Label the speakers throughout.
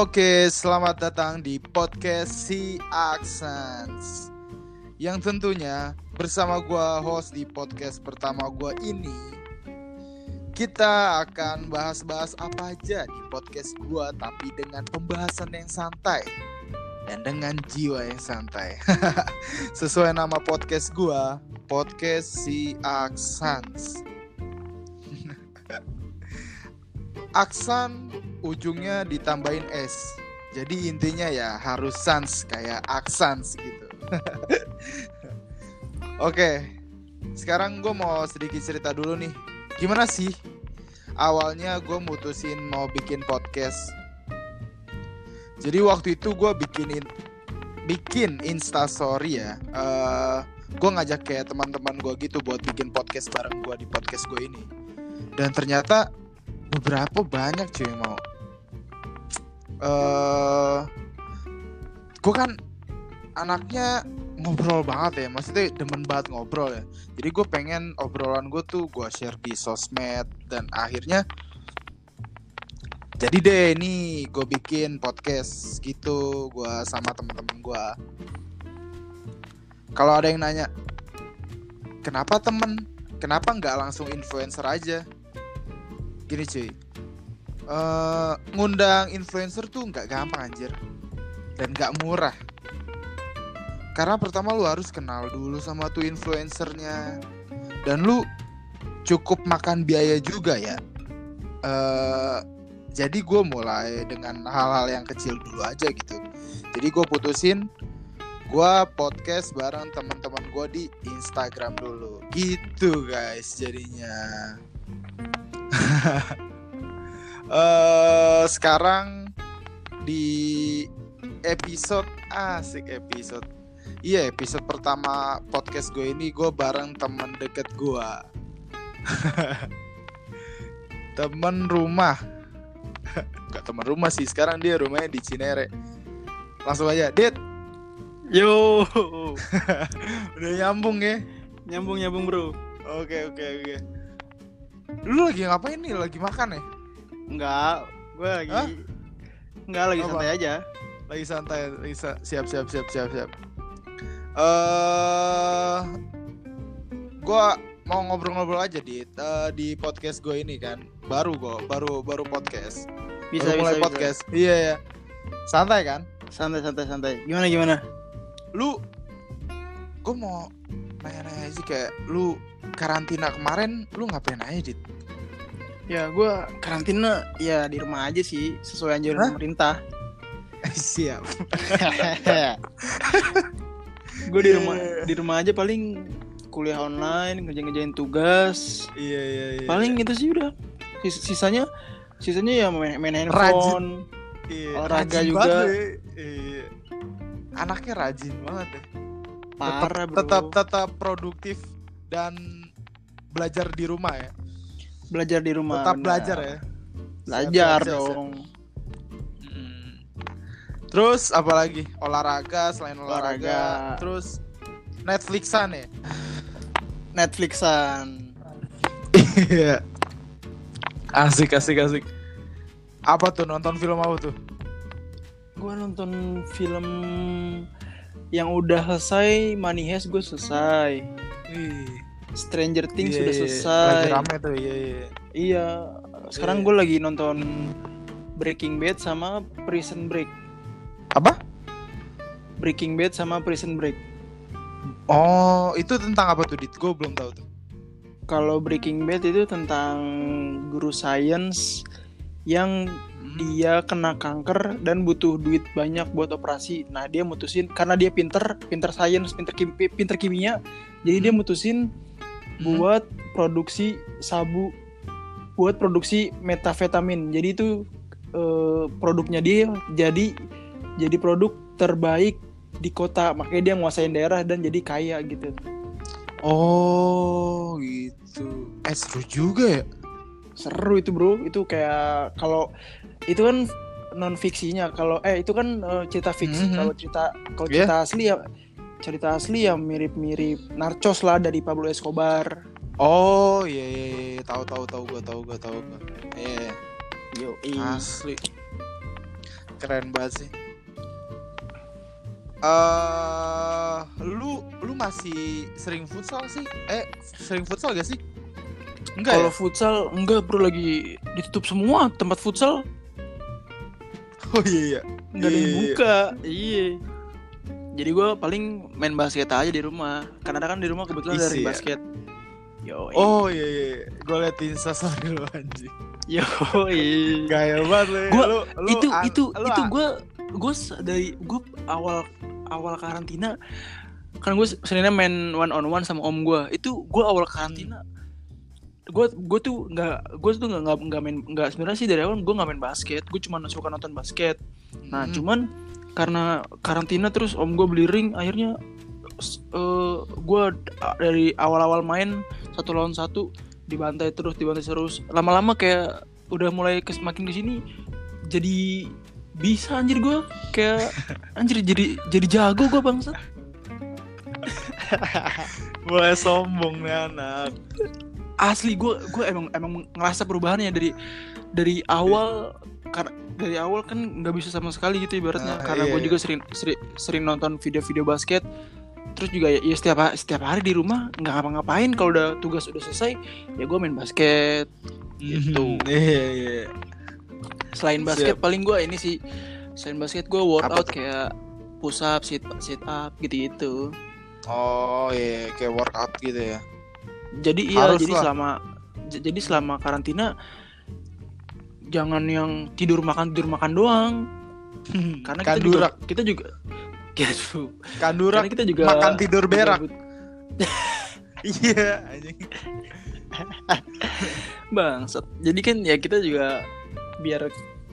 Speaker 1: Oke, selamat datang di podcast Si Accents Yang tentunya bersama gua host di podcast pertama gua ini Kita akan bahas-bahas apa aja di podcast gua Tapi dengan pembahasan yang santai Dan dengan jiwa yang santai. Sesuai nama podcast gua Podcast Si Accents Aksan ujungnya ditambahin S. Jadi intinya ya harus sans kayak aksans gitu. Oke, sekarang gue mau sedikit cerita dulu nih. Gimana sih awalnya gue mutusin mau bikin podcast? Jadi waktu itu gue bikinin bikin Insta Story ya. Uh, gue ngajak kayak teman-teman gue gitu buat bikin podcast bareng gue di podcast gue ini. Dan ternyata beberapa banyak cuy mau. Uh, eh, gue kan anaknya ngobrol banget ya. Maksudnya demen banget ngobrol ya. Jadi gue pengen obrolan gue tuh gue share di sosmed. Dan akhirnya jadi deh ini gue bikin podcast gitu gue sama temen-temen gue kalau ada yang nanya kenapa temen? Kenapa nggak langsung influencer aja gini cuy. Uh, ngundang influencer tuh nggak gampang anjir. Dan nggak murah. Karena pertama lu harus kenal dulu sama tuh influencernya. Dan lu cukup makan biaya juga ya. Uh, jadi gue mulai dengan hal-hal yang kecil dulu aja gitu. Jadi gue putusin gue podcast bareng teman-teman gue di Instagram dulu. Gitu guys jadinya uh, sekarang di episode asik episode. Iya episode pertama podcast gue ini gue bareng teman deket gue. Temen rumah. Gak teman rumah sih sekarang dia rumahnya di Cinere. Langsung aja Dit.
Speaker 2: Yo.
Speaker 1: Udah nyambung ya?
Speaker 2: Nyambung nyambung bro.
Speaker 1: Oke oke oke Lu lagi ngapain nih? Lagi makan ya?
Speaker 2: Enggak, gue lagi Hah? Enggak, lagi Apa? santai aja.
Speaker 1: Lagi santai, lagi sa siap siap siap siap siap. Eh uh, gua mau ngobrol-ngobrol aja di uh, di podcast gue ini kan. Baru gue, baru baru podcast.
Speaker 2: Bisa
Speaker 1: baru
Speaker 2: mulai
Speaker 1: bisa, podcast. Bisa. Iya ya. Santai kan?
Speaker 2: Santai santai santai. Gimana gimana?
Speaker 1: Lu gue mau nanya-nanya sih kayak lu karantina kemarin lu ngapain aja dit?
Speaker 2: Ya gue karantina ya di rumah aja sih sesuai anjuran pemerintah.
Speaker 1: Siap.
Speaker 2: gue di rumah di rumah aja paling kuliah online ngerjain-ngerjain tugas.
Speaker 1: Iya iya iya.
Speaker 2: Paling itu sih udah. Sis sisanya sisanya ya main, main handphone. Iya, olahraga juga. Banget,
Speaker 1: iya. Anaknya rajin banget ya.
Speaker 2: Parah,
Speaker 1: tetap, tetap tetap produktif dan belajar di rumah ya.
Speaker 2: Belajar di rumah
Speaker 1: tetap benar. belajar ya.
Speaker 2: Belajar siap, dong.
Speaker 1: Hmm. terus apalagi olahraga selain olahraga, olahraga. terus Netflixan ya?
Speaker 2: Netflixan.
Speaker 1: Iya. Asik asik asik. Apa tuh? Nonton film apa tuh?
Speaker 2: Gua nonton film yang udah selesai Money Heist gue selesai Wih. Stranger Things yeah, sudah iya, iya. selesai.
Speaker 1: Lagi rame tuh, iya iya.
Speaker 2: Iya. Sekarang yeah. gue lagi nonton Breaking Bad sama Prison Break.
Speaker 1: Apa?
Speaker 2: Breaking Bad sama Prison Break.
Speaker 1: Oh, itu tentang apa tuh, Dit? Gue belum tahu tuh.
Speaker 2: Kalau Breaking Bad itu tentang guru sains yang hmm. dia kena kanker dan butuh duit banyak buat operasi. Nah, dia mutusin karena dia pinter, pinter sains, pinter kim, pinter kimia, jadi hmm. dia mutusin hmm. buat produksi sabu buat produksi metafetamin jadi itu uh, produknya dia jadi jadi produk terbaik di kota makanya dia nguasain daerah dan jadi kaya gitu
Speaker 1: oh gitu eh seru juga ya
Speaker 2: seru itu bro itu kayak kalau itu kan non fiksinya kalau eh itu kan uh, cerita fiksi mm -hmm. kalau cerita kalau yeah. cerita asli ya cerita asli yang mirip-mirip Narcos lah dari Pablo Escobar.
Speaker 1: Oh iya iya, iya. iya. tahu tahu tahu gue tahu gue tahu gue. Iya.
Speaker 2: Yo
Speaker 1: asli. keren banget sih. Eh, lu lu masih sering futsal sih? Eh, sering futsal gak sih? Enggak
Speaker 2: Kalau
Speaker 1: ya?
Speaker 2: futsal enggak bro lagi ditutup semua tempat futsal
Speaker 1: Oh iya iya.
Speaker 2: nggak ada yang
Speaker 1: Iya, iya.
Speaker 2: buka. Iya. Jadi gue paling main basket aja di rumah. Karena kan di rumah kebetulan ring
Speaker 1: ya?
Speaker 2: basket. Yo.
Speaker 1: Oh iya iya. Gue liat instastory lu anjing.
Speaker 2: Yo.
Speaker 1: Gaya banget lu.
Speaker 2: Gua-
Speaker 1: lu, lu
Speaker 2: itu
Speaker 1: an-
Speaker 2: itu
Speaker 1: lu
Speaker 2: itu gue gue dari gue awal awal karantina kan gue sebenarnya main one on one sama om gue itu gue awal karantina gue gue tuh nggak gue tuh nggak- nggak main nggak sebenarnya sih dari awal gue nggak main basket gue cuma suka nonton basket nah
Speaker 1: Hmm.
Speaker 2: cuman karena karantina terus om gue beli ring akhirnya gue dari awal-awal main satu lawan satu dibantai terus dibantai terus. Lama-lama kayak udah mulai kes, makin ke sini jadi bisa anjir gue kayak anjir jadi jadi jago gue bangsat.
Speaker 1: Mulai sombong nih anak.
Speaker 2: asli gue gue emang emang ngerasa perubahannya dari dari awal karena dari awal kan nggak bisa sama sekali gitu ibaratnya
Speaker 1: Ah,
Speaker 2: karena
Speaker 1: iya,
Speaker 2: gue
Speaker 1: iya.
Speaker 2: juga sering, sering sering nonton video-video basket terus juga ya, ya setiap setiap hari di rumah nggak ngapa-ngapain kalau udah tugas udah selesai ya gue main basket Gitu.
Speaker 1: Iya iya.
Speaker 2: selain basket paling gue ini sih selain basket gue workout
Speaker 1: Apa
Speaker 2: kayak push up sit sit up gitu gitu
Speaker 1: Oh iya kayak workout gitu ya.
Speaker 2: jadi iya
Speaker 1: Harus
Speaker 2: jadi
Speaker 1: lah.
Speaker 2: selama j- jadi selama karantina jangan yang tidur makan tidur makan doang karena kita juga kita juga Gitu.
Speaker 1: kandurak
Speaker 2: karena kita juga
Speaker 1: makan tidur berak. Iya anjing.
Speaker 2: bangsat jadi kan ya kita juga biar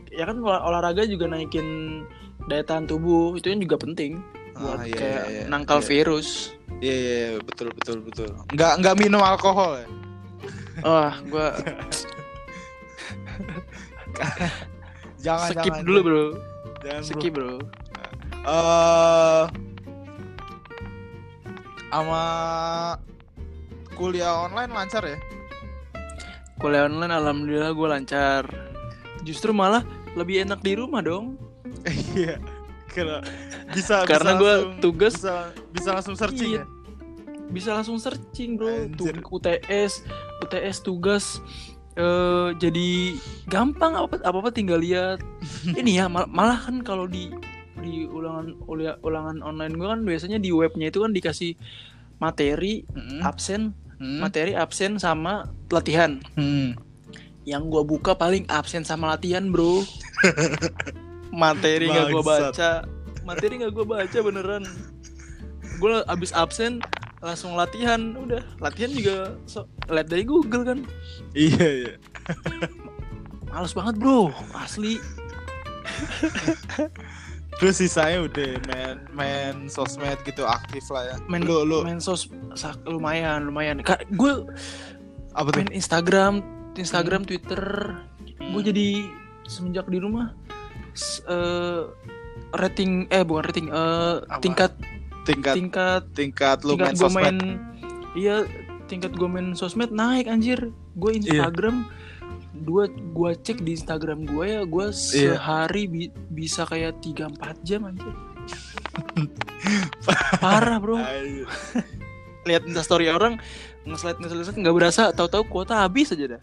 Speaker 2: ya kan olah- olahraga juga naikin daya tahan tubuh itu kan juga penting buat
Speaker 1: Ah, iya,
Speaker 2: kayak
Speaker 1: iya, iya.
Speaker 2: nangkal
Speaker 1: Iya.
Speaker 2: virus
Speaker 1: Iya iya iya, betul betul betul. Nggak nggak minum alkohol ya?
Speaker 2: wah gua
Speaker 1: Jangan
Speaker 2: skip
Speaker 1: jangan.
Speaker 2: dulu bro
Speaker 1: Jangan bro.
Speaker 2: skip bro
Speaker 1: Eh, sama kuliah online lancar ya?
Speaker 2: kuliah online alhamdulillah gue lancar justru malah lebih enak di rumah dong
Speaker 1: Iya. Karena bisa
Speaker 2: karena
Speaker 1: bisa
Speaker 2: gue tugas
Speaker 1: bisa bisa langsung searching
Speaker 2: Iya.
Speaker 1: ya.
Speaker 2: bisa langsung searching bro. Tug- UTS UTS tugas eh jadi gampang apa apa apa tinggal lihat ini ya mal- malah kan kalau di di ulangan ulangan online gue kan biasanya di webnya itu kan dikasih materi
Speaker 1: Hmm.
Speaker 2: absen
Speaker 1: Hmm.
Speaker 2: materi absen sama latihan
Speaker 1: Hmm.
Speaker 2: yang gua buka paling absen sama latihan bro materi nggak gua
Speaker 1: Bangsat.
Speaker 2: baca materi nggak gua baca beneran gua abis absen langsung latihan udah latihan juga so, lihat dari Google kan
Speaker 1: Iya iya.
Speaker 2: males banget bro asli
Speaker 1: Terus sisanya udah main main sosmed gitu aktif lah ya.
Speaker 2: main
Speaker 1: lu lu
Speaker 2: main sos lumayan lumayan Kak, gue
Speaker 1: apa tuh?
Speaker 2: main Instagram Instagram Twitter
Speaker 1: Hmm.
Speaker 2: gue jadi semenjak di rumah eh, rating eh bukan rating
Speaker 1: Apa?
Speaker 2: tingkat
Speaker 1: tingkat
Speaker 2: tingkat
Speaker 1: tingkat lu
Speaker 2: tingkat
Speaker 1: main sosmed.
Speaker 2: main iya tingkat gue main sosmed naik anjir gue
Speaker 1: Iya.
Speaker 2: Instagram dua gua cek di Instagram gue ya gue
Speaker 1: Iya.
Speaker 2: sehari bi- bisa kayak 3-4 jam anjir parah bro lihat story orang nge-slide nge-slide nggak berasa tahu-tahu kuota habis aja dah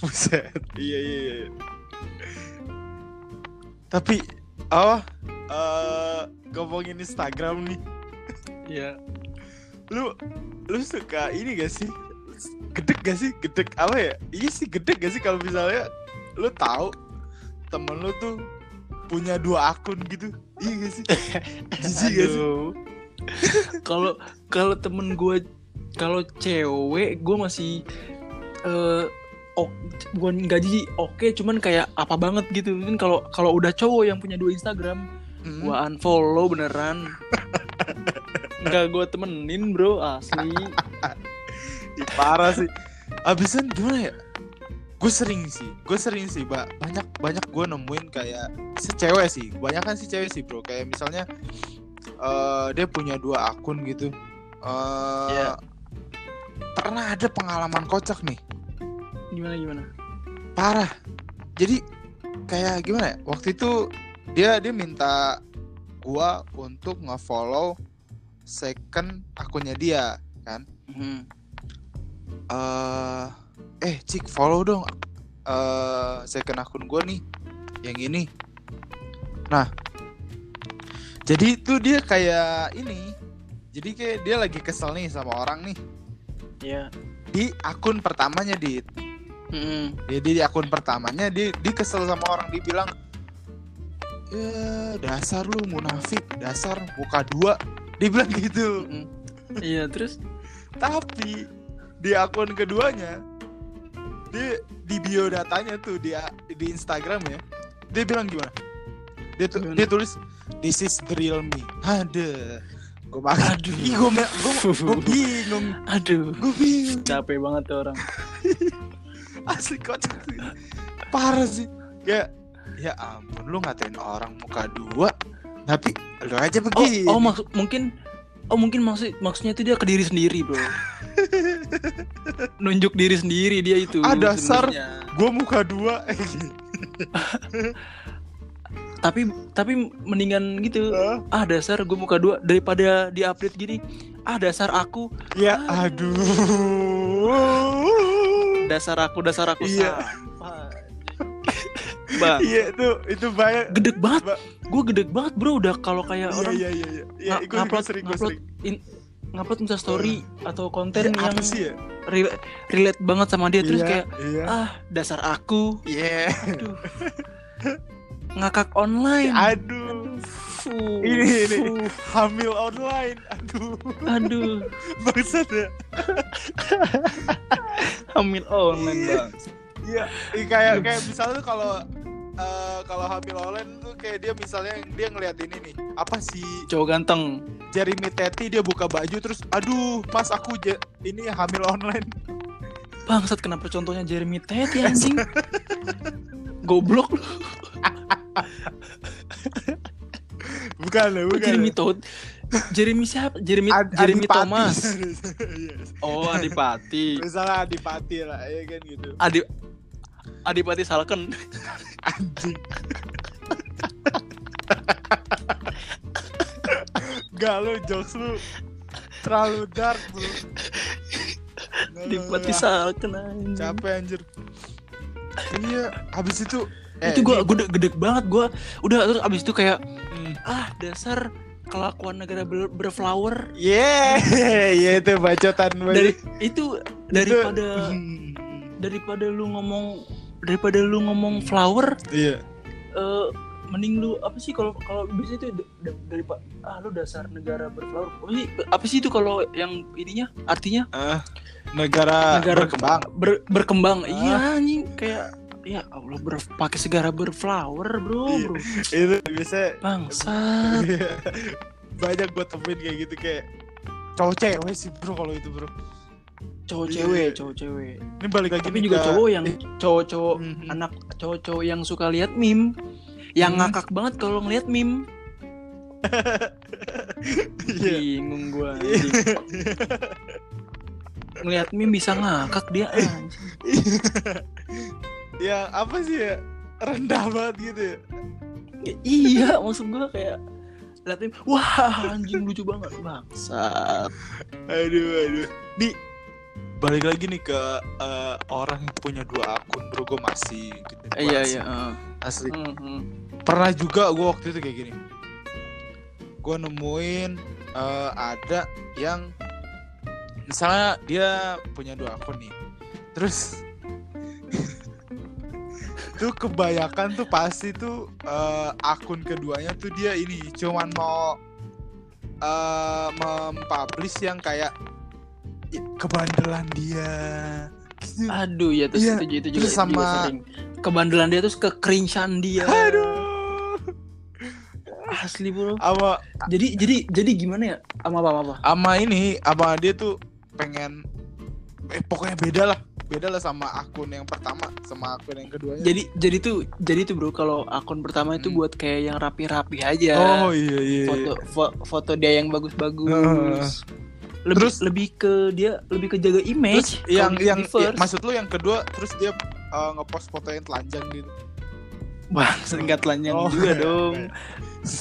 Speaker 1: Buset. Iya iya iya. Tapi apa? eh ngomongin Instagram nih.
Speaker 2: Iya
Speaker 1: Lu lu suka ini gak sih? Gedek gak sih? Gedek apa ya? Iya sih gedek gak sih kalau misalnya lu tahu temen lu tuh punya dua akun gitu. Iya gak sih? Jijik gak sih?
Speaker 2: Kalau kalau temen gue kalau cewek gue masih eh ok, bukan jijik oke cuman kayak apa banget gitu kan kalau kalau udah cowok yang punya dua Instagram
Speaker 1: Mm.
Speaker 2: gue unfollow beneran nggak gue temenin bro asli
Speaker 1: parah sih. Abisan gimana ya? Gue sering sih, gue sering sih, ba banyak banyak gue nemuin kayak si cewek sih, banyak kan si cewek sih bro. Kayak misalnya eh dia punya dua akun gitu. eh
Speaker 2: Iya.
Speaker 1: Pernah ada pengalaman kocak nih,
Speaker 2: gimana gimana
Speaker 1: parah. Jadi kayak gimana ya? Waktu itu dia dia minta gua untuk nge-follow second akunnya dia kan
Speaker 2: Hmm.
Speaker 1: eh eh cik follow dong eh second akun gua nih yang ini nah jadi itu dia kayak ini jadi kayak dia lagi kesel nih sama orang nih
Speaker 2: Ya.
Speaker 1: di akun pertamanya di
Speaker 2: Hmm.
Speaker 1: jadi di akun pertamanya dia dia kesel sama orang dia bilang ya dasar lu munafik. Dasar muka dua. Dia bilang gitu.
Speaker 2: Hmm. Iya, terus?
Speaker 1: Tapi di akun keduanya dia di biodatanya tuh dia di Instagram ya dia bilang gimana? Dia tu-
Speaker 2: Gimana?
Speaker 1: dia tulis this is the real me. Ada. Gue makan
Speaker 2: Aduh.
Speaker 1: ih gue gue bingung.
Speaker 2: Aduh,
Speaker 1: gue bingung.
Speaker 2: Capek banget tuh orang.
Speaker 1: asli kocak sih. Parah sih. Kayak ya ampun lu ngatain orang muka dua tapi lu aja
Speaker 2: Oh,
Speaker 1: begini.
Speaker 2: oh maksud mungkin Oh mungkin maksud maksudnya itu dia ke diri sendiri bro. Nunjuk diri sendiri dia itu
Speaker 1: Ah, dasar. gue muka dua.
Speaker 2: Tapi tapi mendingan gitu.
Speaker 1: Hah?
Speaker 2: Ah dasar gue muka dua Daripada di update gini. Ah dasar aku.
Speaker 1: Ya aduh.
Speaker 2: Dasar aku Dasar aku
Speaker 1: Iya.
Speaker 2: Bang
Speaker 1: iya itu itu banyak.
Speaker 2: Gedek banget.
Speaker 1: Ba-
Speaker 2: Gue gedek banget bro. Udah kalau kayak
Speaker 1: iya
Speaker 2: orang
Speaker 1: iya iya iya. Ya,
Speaker 2: Nga-
Speaker 1: gue sering gue sering.
Speaker 2: in- Ngupload insta story Atau konten
Speaker 1: Ya,
Speaker 2: yang
Speaker 1: sih ya?
Speaker 2: rela- relate banget sama dia. Terus
Speaker 1: Iya,
Speaker 2: kayak
Speaker 1: iya.
Speaker 2: Ah dasar aku.
Speaker 1: Iya.
Speaker 2: Aduh. Ngakak online.
Speaker 1: aduh.
Speaker 2: Fuh,
Speaker 1: Ini, ini.
Speaker 2: fuh,
Speaker 1: hamil online. Aduh.
Speaker 2: Aduh,
Speaker 1: bangsat ya.
Speaker 2: Hamil online bang.
Speaker 1: Iya, iya, kayak kayak misalnya tuh kalau eh, kalau hamil online tuh kayak dia misalnya dia ngeliat ini nih apa sih
Speaker 2: Cowok ganteng.
Speaker 1: Jeremy Teti dia buka baju terus aduh mas aku je- ini hamil online
Speaker 2: Bangsat kenapa contohnya Jeremy Teti anjing? Goblok
Speaker 1: bukan
Speaker 2: Kok
Speaker 1: bukan
Speaker 2: Jeremy. Todd. Jeremy siapa? Jeremy
Speaker 1: Ad-
Speaker 2: Jeremy
Speaker 1: Adipati.
Speaker 2: Thomas.
Speaker 1: Iya.
Speaker 2: Oh, Adipati.
Speaker 1: misalnya Adipati lah ya kan gitu
Speaker 2: Adi Adipati Salken.
Speaker 1: anjing Gak lu jokes lu terlalu dark bro
Speaker 2: Adipati. Salken anjing.
Speaker 1: capek anjir iya habis itu eh,
Speaker 2: itu gua
Speaker 1: ini-
Speaker 2: gede gede banget gua udah terus abis itu kayak
Speaker 1: Hmm.
Speaker 2: ah dasar kelakuan negara ber- berflower
Speaker 1: Yeah, yeah itu bacotan
Speaker 2: dari itu daripada
Speaker 1: Hmm.
Speaker 2: daripada lu ngomong daripada lu ngomong flower
Speaker 1: Iya.
Speaker 2: eh mending lu apa sih kalau kalau biasanya itu dari pak ah lu dasar negara berflower apa sih apa sih itu kalau yang ininya artinya
Speaker 1: Ah, negara,
Speaker 2: Negara-
Speaker 1: berkembang.
Speaker 2: ber- berkembang
Speaker 1: Ah.
Speaker 2: iya anjing kayak ya Allah ber pakai segara berflower bro
Speaker 1: Iya.
Speaker 2: bro
Speaker 1: Itu bisa
Speaker 2: bangsat
Speaker 1: banyak gue temuin kayak gitu kayak cowok cewek sih bro kalau itu bro.
Speaker 2: Cowok
Speaker 1: Iya.
Speaker 2: cewek cowok cewek
Speaker 1: Ini balik lagi
Speaker 2: tapi juga
Speaker 1: ke-
Speaker 2: cowok yang
Speaker 1: Eh,
Speaker 2: cowok-cowok
Speaker 1: mhm.
Speaker 2: anak cowok-cowok yang suka lihat meme yang
Speaker 1: Hmm.
Speaker 2: ngakak banget kalau ngeliat meme
Speaker 1: Iya.
Speaker 2: bingung gua
Speaker 1: Iya.
Speaker 2: ngeliat meme bisa ngakak dia
Speaker 1: ya apa sih ya rendah banget gitu ya.
Speaker 2: Ya, iya maksud gua kayak liat meme wah anjing lucu banget bangsat
Speaker 1: Aduh aduh. Nih balik lagi nih ke eh, orang yang punya dua akun bro. Gue masih gede
Speaker 2: iya iya heeh.
Speaker 1: asli.
Speaker 2: Mhm.
Speaker 1: pernah juga gue waktu itu kayak gini. Gue nemuin eh, ada yang misalnya dia punya dua akun nih. Terus tuh kebanyakan tuh pasti tuh eh, akun keduanya tuh dia ini cuman mau eh mempublish yang kayak kebandelan dia. Gitu.
Speaker 2: aduh ya terus
Speaker 1: Iya,
Speaker 2: itu, itu juga
Speaker 1: terus sama-
Speaker 2: juga sering. kebandelan dia terus kekerinsan dia.
Speaker 1: Aduh.
Speaker 2: Asli bro.
Speaker 1: Sama
Speaker 2: jadi jadi jadi gimana ya? Sama apa apa?
Speaker 1: Sama ini sama dia tuh pengen eh, pokoknya beda lah. Beda lah sama akun yang pertama sama akun yang keduanya.
Speaker 2: Jadi jadi tuh jadi tuh bro kalau akun pertama itu
Speaker 1: Hmm.
Speaker 2: buat kayak yang rapi-rapi aja.
Speaker 1: Oh iya iya.
Speaker 2: Foto fo- foto dia yang bagus-bagus.
Speaker 1: Heeh.
Speaker 2: Lebih
Speaker 1: Terus-
Speaker 2: lebih ke dia lebih ke jaga
Speaker 1: terus
Speaker 2: image
Speaker 1: yang
Speaker 2: di
Speaker 1: yang
Speaker 2: first.
Speaker 1: ya, maksud lu yang kedua terus dia uh, ngepost foto yang telanjang gitu
Speaker 2: Bang, enggak telanjang
Speaker 1: Oh,
Speaker 2: juga
Speaker 1: iya,
Speaker 2: dong.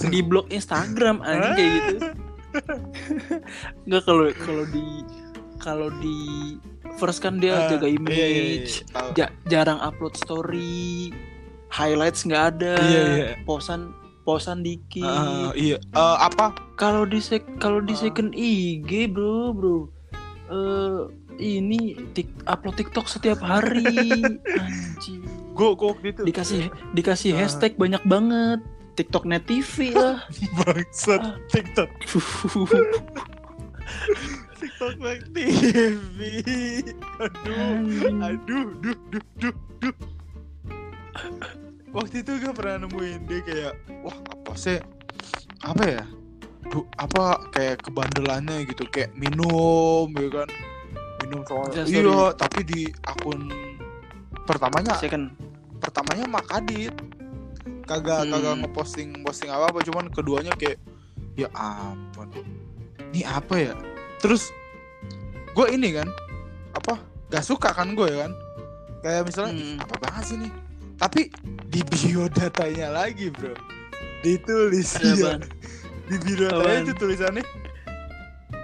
Speaker 2: Di blog Instagram anjing kayak gitu. Enggak kalau kalau di kalau di first kan dia
Speaker 1: Ah,
Speaker 2: jaga
Speaker 1: iya, iya,
Speaker 2: image,
Speaker 1: iya, tahu.
Speaker 2: ja- jarang upload story, highlights nggak ada,
Speaker 1: Iya, iya.
Speaker 2: posan posan dikit.
Speaker 1: Ah, iya Eh, apa
Speaker 2: Kalau di sek kalau di
Speaker 1: Ah.
Speaker 2: second IG bro bro, eh ini tik upload TikTok setiap hari, anjing.
Speaker 1: gue waktu itu
Speaker 2: Dikasih dikasih
Speaker 1: Ah.
Speaker 2: hashtag banyak banget. TikTok Net TV lah.
Speaker 1: bangsat
Speaker 2: Ah.
Speaker 1: TikTok TikTok Black TV aduh aduh duh duh duh duh waktu itu gue pernah nemuin dia kayak wah apa sih apa ya Bu, apa kayak kebandelannya gitu kayak minum ya kan minum soal iya
Speaker 2: story.
Speaker 1: tapi di akun pertamanya
Speaker 2: Second.
Speaker 1: pertamanya Makadit kagak
Speaker 2: Hmm.
Speaker 1: kagak ngeposting posting apa apa cuman keduanya kayak ya ampun ini apa ya terus gue ini kan apa gak suka kan gue ya kan kayak misalnya "Ih,
Speaker 2: Hmm.
Speaker 1: apa banget sih nih tapi di biodatanya lagi bro. Ditulis iya,
Speaker 2: apaan?
Speaker 1: di biodatanya itu tulisannya.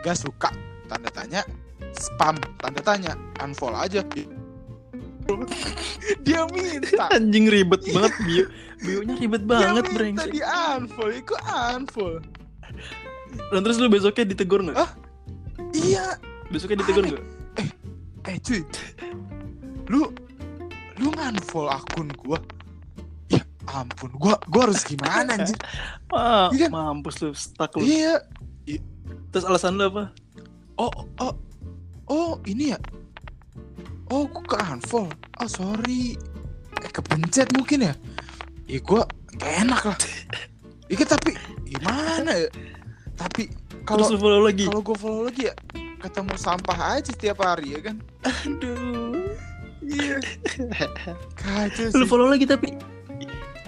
Speaker 1: Gak suka. Tanda tanya spam. Tanda tanya unfollow aja. Dia minta.
Speaker 2: Anjing ribet banget bio. Bionya ribet banget
Speaker 1: dia minta
Speaker 2: brengsek.
Speaker 1: di unfollow. Ikut unfollow.
Speaker 2: Dan terus lu besoknya ditegur nggak?
Speaker 1: Ah, iya.
Speaker 2: Besoknya ditegur nggak?
Speaker 1: eh cuy. Lu lu ngunfollow akun gua? ya ampun gua gua harus gimana anjir?
Speaker 2: Wah,
Speaker 1: Iya kan?
Speaker 2: mampus lu stuck lu.
Speaker 1: iya.
Speaker 2: Terus alasan lu apa?
Speaker 1: oh oh oh ini ya? Oh gua ke unfollow oh sorry. Eh kepencet mungkin ya? Ya gua gak enak lah. Iya tapi gimana ya? Tapi kalau
Speaker 2: lu follow lagi.
Speaker 1: kalau gua follow lagi ya ketemu sampah aja setiap hari ya kan?
Speaker 2: Aduh.
Speaker 1: iya. Kacau
Speaker 2: Lu
Speaker 1: sih.
Speaker 2: follow lagi tapi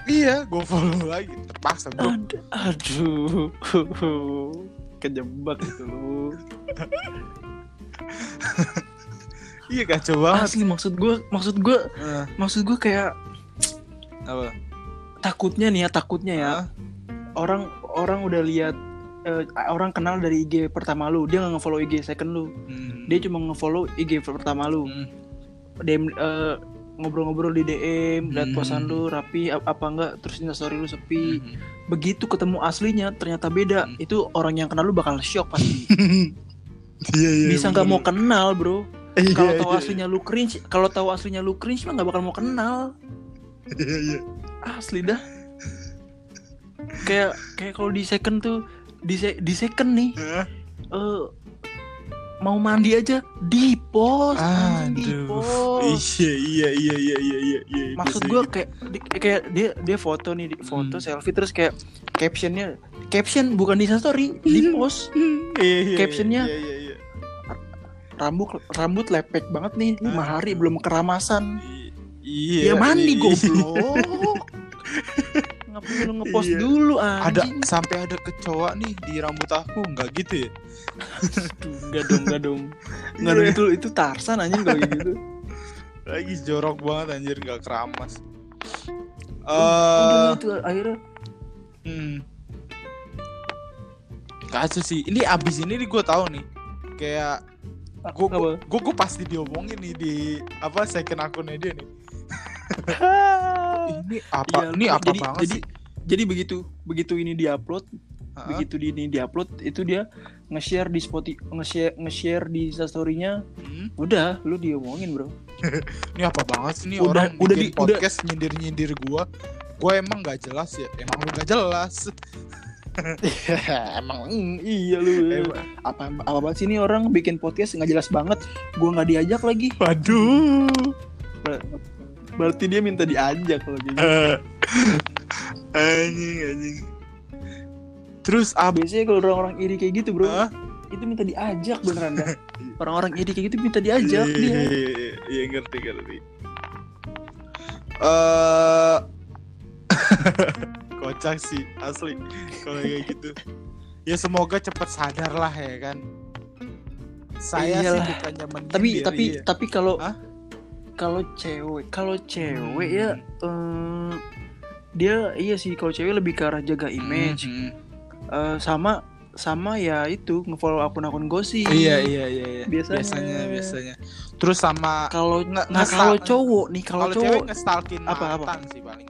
Speaker 1: iya gua follow lagi terpaksa bro
Speaker 2: Aduh. Aduh. Kejebak itu lu.
Speaker 1: iya kacau banget
Speaker 2: Asli maksud gua, maksud gua,
Speaker 1: Eh,
Speaker 2: maksud gua kayak
Speaker 1: apa
Speaker 2: takutnya nih ya, takutnya ya. Orang orang udah lihat eh, orang kenal dari IG pertama lu, dia nggak nge-follow IG second lu.
Speaker 1: Hmm.
Speaker 2: Dia cuma nge-follow IG pertama lu.
Speaker 1: Hmm.
Speaker 2: DM eh, ngobrol-ngobrol di DM, lihat
Speaker 1: Hmm.
Speaker 2: posan lu rapi ap- apa enggak, terus instastory lu sepi.
Speaker 1: Hmm.
Speaker 2: Begitu ketemu aslinya ternyata beda.
Speaker 1: Hmm.
Speaker 2: Itu orang yang kenal lu bakal shock pasti.
Speaker 1: iya iya
Speaker 2: Bisa nggak mau kenal, Bro.
Speaker 1: Iya,
Speaker 2: Kalau tahu
Speaker 1: iya,
Speaker 2: aslinya lu cringe, kalau tahu aslinya lu cringe mah nggak bakal mau kenal.
Speaker 1: iya iya
Speaker 2: Asli dah. Kayak kayak kalau di second tuh di se- di second nih
Speaker 1: Hah?
Speaker 2: eh mau mandi aja di anjing, di
Speaker 1: aduh
Speaker 2: post.
Speaker 1: iya iya iya iya iya iya iya
Speaker 2: Maksud
Speaker 1: biasa
Speaker 2: gue kayak di- kayak dia dia foto nih, di- foto
Speaker 1: Hmm.
Speaker 2: selfie terus kayak captionnya caption bukan di story, di post.
Speaker 1: Iya, iya,
Speaker 2: captionnya,
Speaker 1: iya iya iya
Speaker 2: Rambut rambut lepek banget nih, lima
Speaker 1: Ah.
Speaker 2: hari belum keramasan.
Speaker 1: iya
Speaker 2: Ya mandi
Speaker 1: iya.
Speaker 2: goblok. Ngapain lu ngepost
Speaker 1: Iya.
Speaker 2: dulu
Speaker 1: ada
Speaker 2: anjing?
Speaker 1: sampai ada kecoa nih di rambut aku nggak gitu ya
Speaker 2: enggak dong, enggak dong. Enggak dong
Speaker 1: Iya.
Speaker 2: itu itu Tarsan anjing kalau gitu.
Speaker 1: lagi jorok banget anjir nggak keramas
Speaker 2: Udah
Speaker 1: eh
Speaker 2: itu akhirnya
Speaker 1: hmm. Kacau sih ini abis ini nih gue tahu nih kayak gue gue gue pasti diomongin nih di apa second akunnya dia nih ini apa
Speaker 2: Iya,
Speaker 1: ini apa
Speaker 2: jadi,
Speaker 1: banget
Speaker 2: jadi,
Speaker 1: sih
Speaker 2: Jadi begitu begitu ini diupload,
Speaker 1: Hah?
Speaker 2: begitu di ini diupload itu dia nge-share di Spotify, nge-share nge-share di story-nya.
Speaker 1: Hmm,
Speaker 2: Udah, lu diomongin, Bro.
Speaker 1: ini apa banget sih nih
Speaker 2: Udah-
Speaker 1: orang
Speaker 2: udah
Speaker 1: bikin
Speaker 2: di- udah-
Speaker 1: podcast nyindir nyindir gue gue emang nggak jelas ya emang lu nggak jelas
Speaker 2: Emang mm, iya lu.
Speaker 1: Emang.
Speaker 2: Apa apa banget sih ini orang bikin podcast nggak jelas banget. Gua nggak diajak lagi.
Speaker 1: waduh
Speaker 2: Berarti dia minta diajak kalau gitu.
Speaker 1: anjing anjing terus
Speaker 2: Biasanya kalau orang-orang iri kayak gitu, Bro,
Speaker 1: Hah?
Speaker 2: itu minta diajak beneran dah. Orang-orang iri kayak gitu minta diajak
Speaker 1: Iya,
Speaker 2: dia.
Speaker 1: iya, iya, iya, ngerti ngerti. Eh, kocak sih asli kalau kayak gitu. Ya semoga cepat sadar lah ya kan. Saya sih
Speaker 2: Iyalah.
Speaker 1: bukannya menyindir.
Speaker 2: Tapi tapi
Speaker 1: iya.
Speaker 2: tapi kalau
Speaker 1: Hah?
Speaker 2: Kalau cewek, kalau cewek ya
Speaker 1: Hmm.
Speaker 2: eh, dia iya sih kalau cewek lebih ke arah jaga image
Speaker 1: Mhm.
Speaker 2: Eh, sama sama ya itu ngefollow akun-akun gosip
Speaker 1: Iya iya iya. iya.
Speaker 2: Biasanya.
Speaker 1: biasanya biasanya. Terus sama
Speaker 2: kalau nah kalau cowok nih kalau cowok
Speaker 1: ngestalkin
Speaker 2: Apa, apa?
Speaker 1: sih paling.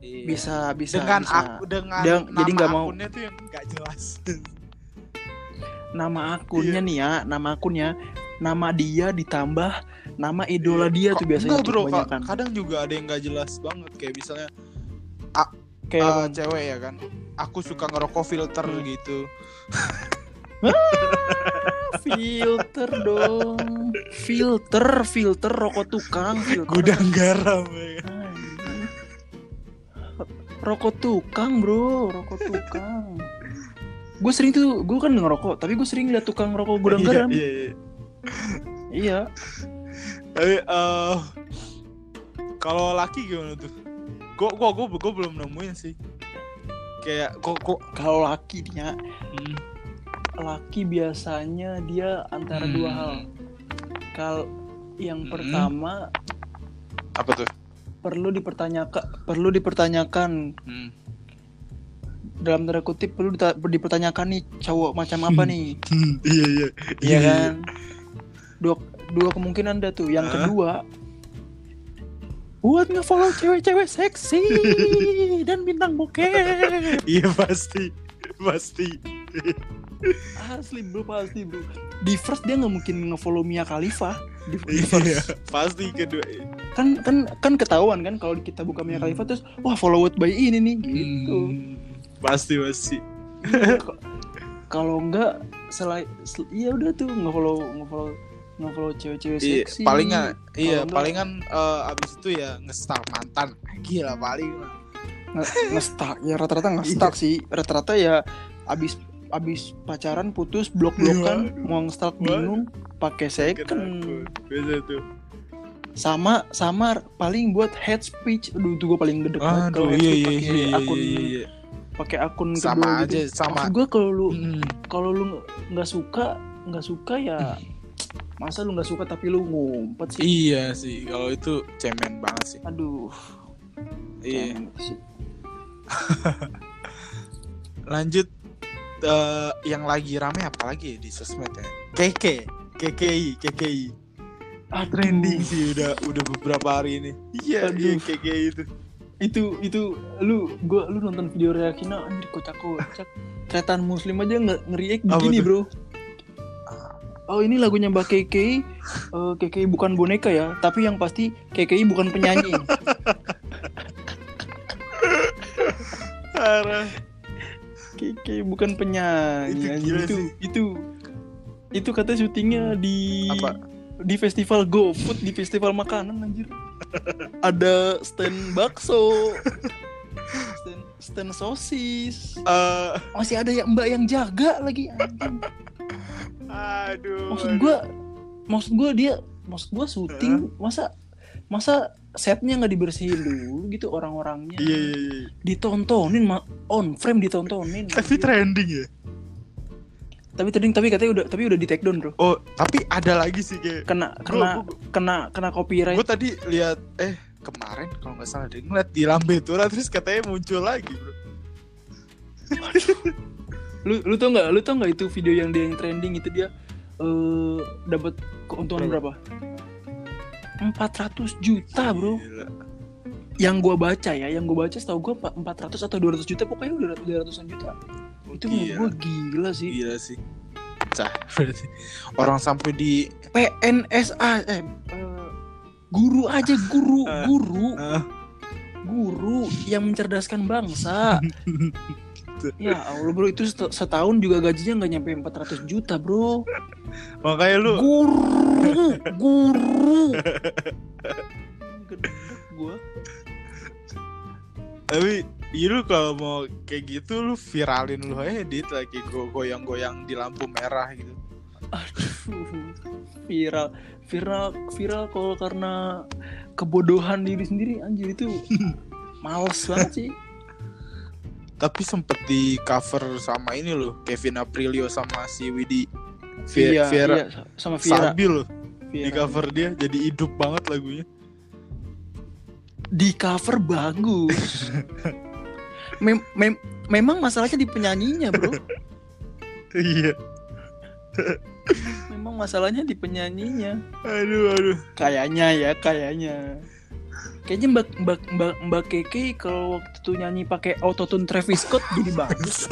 Speaker 1: Iya.
Speaker 2: bisa bisa
Speaker 1: dengan
Speaker 2: bisa.
Speaker 1: aku dengan
Speaker 2: Dia-
Speaker 1: nama
Speaker 2: jadi nggak mau-
Speaker 1: akunnya tuh yang nggak jelas.
Speaker 2: nama akunnya
Speaker 1: Iya.
Speaker 2: nih ya nama akunnya nama dia ditambah nama idola dia tuh biasanya
Speaker 1: enggak, bro,
Speaker 2: kebanyakan
Speaker 1: ka- kadang juga ada yang nggak jelas banget kayak misalnya
Speaker 2: kayak
Speaker 1: eh,
Speaker 2: apa?
Speaker 1: cewek ya kan. Aku suka ngerokok filter
Speaker 2: Hmm.
Speaker 1: gitu.
Speaker 2: filter dong filter filter rokok tukang filter
Speaker 1: Gudang garam ya.
Speaker 2: rokok tukang bro rokok tukang gue sering tuh gue kan ngerokok tapi gue sering liat tukang rokok gudang
Speaker 1: Iya,
Speaker 2: garam
Speaker 1: Iya, iya.
Speaker 2: iya
Speaker 1: Tapi eh kalau laki gimana tuh? Gua gua gua, gua belum nemuin sih. Kayak kok kok
Speaker 2: kalau laki dia
Speaker 1: hmm,
Speaker 2: laki biasanya dia antara
Speaker 1: Hmm.
Speaker 2: dua hal kalau yang
Speaker 1: Hmm.
Speaker 2: pertama
Speaker 1: apa tuh?
Speaker 2: perlu dipertanyakan perlu dipertanyakan
Speaker 1: Hmm.
Speaker 2: dalam tanda kutip perlu dipertanyakan nih cowok macam apa nih
Speaker 1: iya iya.
Speaker 2: Iya kan? Dua dua kemungkinan ada tuh. Yang
Speaker 1: Hah?
Speaker 2: kedua buat ngefollow cewek-cewek seksi dan bintang bokeh.
Speaker 1: Iya pasti. Pasti.
Speaker 2: Asli bro, pasti bro. Di first dia nggak mungkin ngefollow Mia Khalifa. Di, di first.
Speaker 1: Iya, pasti kedua.
Speaker 2: Kan kan kan ketahuan kan kalau kita buka Mia Khalifa terus wah followed by ini nih gitu.
Speaker 1: Hmm, pasti pasti.
Speaker 2: Iya, kalau enggak selain sel- iya udah tuh ngefollow ngefollow ngefollow cewek-cewek
Speaker 1: Iya,
Speaker 2: seksi.
Speaker 1: palingan iya,
Speaker 2: Kalau enggak-
Speaker 1: palingan eh, abis itu ya ngestalk mantan. Gila paling.
Speaker 2: Nge- ngestak ya rata-rata ngestak sih rata-rata ya abis abis pacaran putus blok-blokan
Speaker 1: Iya.
Speaker 2: mau ngestak bingung pakai second
Speaker 1: Biasa tuh.
Speaker 2: sama sama paling buat head speech aduh itu gue paling gede banget head
Speaker 1: iya iya
Speaker 2: pakai
Speaker 1: iya
Speaker 2: akun
Speaker 1: iya iya.
Speaker 2: pakai akun
Speaker 1: Sama
Speaker 2: kedua
Speaker 1: aja,
Speaker 2: gitu.
Speaker 1: sama.
Speaker 2: Maksud gue kalau lu
Speaker 1: Hmm.
Speaker 2: kalau lu nggak suka nggak suka ya masa lu nggak suka tapi lu ngumpet sih
Speaker 1: Iya sih, kalau itu cemen banget sih.
Speaker 2: aduh
Speaker 1: Iya.
Speaker 2: sih.
Speaker 1: Lanjut eh, yang lagi rame apa lagi di sosmed ya? KK, KKI, KKI.
Speaker 2: Aduh.
Speaker 1: Trending sih udah udah beberapa hari ini. Iya,
Speaker 2: Aduh.
Speaker 1: iya KKI itu.
Speaker 2: itu itu lu gua lu nonton video reaksinya anjir kocak kocak tretan muslim aja nggak ngeriak begini bro oh ini lagunya mbak KK Eh, KK bukan boneka ya tapi yang pasti KK bukan penyanyi.
Speaker 1: Parah.
Speaker 2: KK bukan penyanyi
Speaker 1: Itu
Speaker 2: itu itu itu kata syutingnya di
Speaker 1: Apa?
Speaker 2: di festival GoFood di festival makanan anjir. Ada stand bakso stand, stand sosis.
Speaker 1: Eh,
Speaker 2: masih ada yang mbak yang jaga lagi anjing
Speaker 1: aduh.
Speaker 2: maksud gua maksud gua dia maksud gua syuting masa masa setnya nggak dibersihin dulu gitu orang-orangnya
Speaker 1: Iya, iya, iya.
Speaker 2: ditontonin ma- on frame ditontonin
Speaker 1: Tapi trending ya.
Speaker 2: tapi tadi tapi katanya udah tapi udah di take down bro
Speaker 1: Oh, tapi ada lagi sih kayak
Speaker 2: kena
Speaker 1: Bro,
Speaker 2: kena
Speaker 1: gua-
Speaker 2: kena kena copyright
Speaker 1: gue tadi lihat eh kemarin kalau nggak salah deh ngeliat di lambe Tura terus katanya muncul lagi bro
Speaker 2: lu lu tau nggak lu tau nggak itu video yang dia yang trending itu dia eh dapat keuntungan berapa? 400 juta bro
Speaker 1: Gila.
Speaker 2: yang gua baca ya yang gua baca setahu gua 400 atau 200 juta pokoknya udah udah ratusan juta itu
Speaker 1: Gila.
Speaker 2: gua gila sih
Speaker 1: gila sih Cah, berarti orang sampai di
Speaker 2: PNSA eh, eh, guru aja guru
Speaker 1: Eh.
Speaker 2: guru guru yang mencerdaskan bangsa ya Allah bro itu set- setahun juga gajinya nggak nyampe 400 juta bro.
Speaker 1: Makanya lu
Speaker 2: guru guru. Gua.
Speaker 1: Tapi iya lu kalau mau kayak gitu lu viralin lu aja edit lagi go goyang-goyang di lampu merah gitu.
Speaker 2: Aduh viral viral viral kalau karena kebodohan diri sendiri anjir itu males banget sih
Speaker 1: tapi sempet di cover sama ini loh Kevin Aprilio sama si Widi Vi-
Speaker 2: iya,
Speaker 1: Viera
Speaker 2: iya, sama Viera,
Speaker 1: Sabi loh di
Speaker 2: Viera.
Speaker 1: cover dia jadi hidup banget lagunya
Speaker 2: di cover bagus. Mem- mem- memang masalahnya di penyanyinya, Bro.
Speaker 1: Iya.
Speaker 2: Memang masalahnya di penyanyinya.
Speaker 1: Aduh, aduh.
Speaker 2: Kayaknya ya, kayaknya. Kayaknya Mbak Mbak Mbak, Mbak Keke kalau waktu itu nyanyi pakai autotune Travis Scott jadi bagus.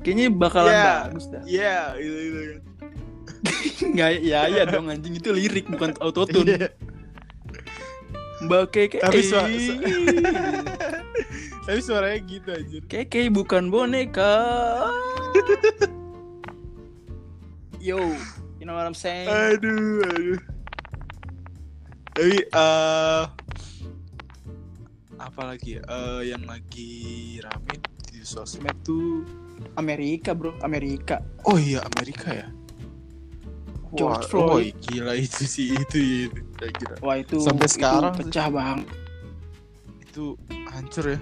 Speaker 2: Kayaknya bakalan
Speaker 1: Ya.
Speaker 2: bagus dah.
Speaker 1: Iya, itu itu.
Speaker 2: Nggak, ya ya dong anjing itu lirik bukan autotune.
Speaker 1: Iya.
Speaker 2: Mbak Keke.
Speaker 1: Tapi
Speaker 2: eh,
Speaker 1: su- Tapi suaranya gitu anjir.
Speaker 2: Keke bukan boneka. Yo, you know what I'm saying?
Speaker 1: Aduh, aduh. Tapi eh apa lagi ya? Eh, yang lagi rame di sosmed tuh
Speaker 2: Amerika, Bro, Amerika.
Speaker 1: Oh iya Amerika ya.
Speaker 2: George
Speaker 1: Wah, oh,
Speaker 2: Floyd.
Speaker 1: gila itu sih itu itu. Gila, gila.
Speaker 2: Wah, itu
Speaker 1: Sampai
Speaker 2: itu
Speaker 1: sekarang
Speaker 2: pecah bang.
Speaker 1: Itu hancur ya.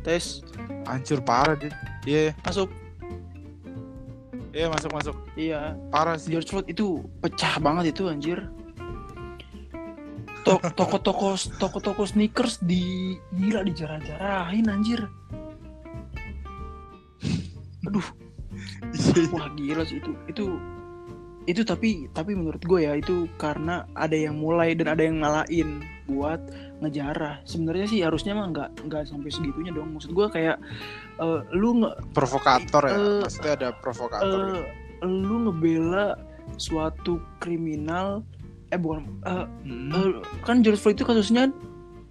Speaker 2: Tes
Speaker 1: Hancur parah deh. Iya,
Speaker 2: masuk.
Speaker 1: Iya masuk masuk.
Speaker 2: Iya,
Speaker 1: Parah sih.
Speaker 2: George Floyd itu pecah banget itu anjir. To- Toko-toko toko-toko sneakers di gila dijarah-jarahin anjir. Aduh, wah gila sih itu. Itu itu tapi tapi menurut gue ya itu karena ada yang mulai dan ada yang ngalahin buat ngejarah. Sebenarnya sih harusnya mah nggak nggak sampai segitunya dong. Maksud gue kayak eh, lu nge,
Speaker 1: provokator ya.
Speaker 2: Eh,
Speaker 1: Maksudnya ada provokator. ya.
Speaker 2: eh, lu ngebela suatu kriminal eh bukan eh,
Speaker 1: Hmm.
Speaker 2: eh, kan George Floyd itu kasusnya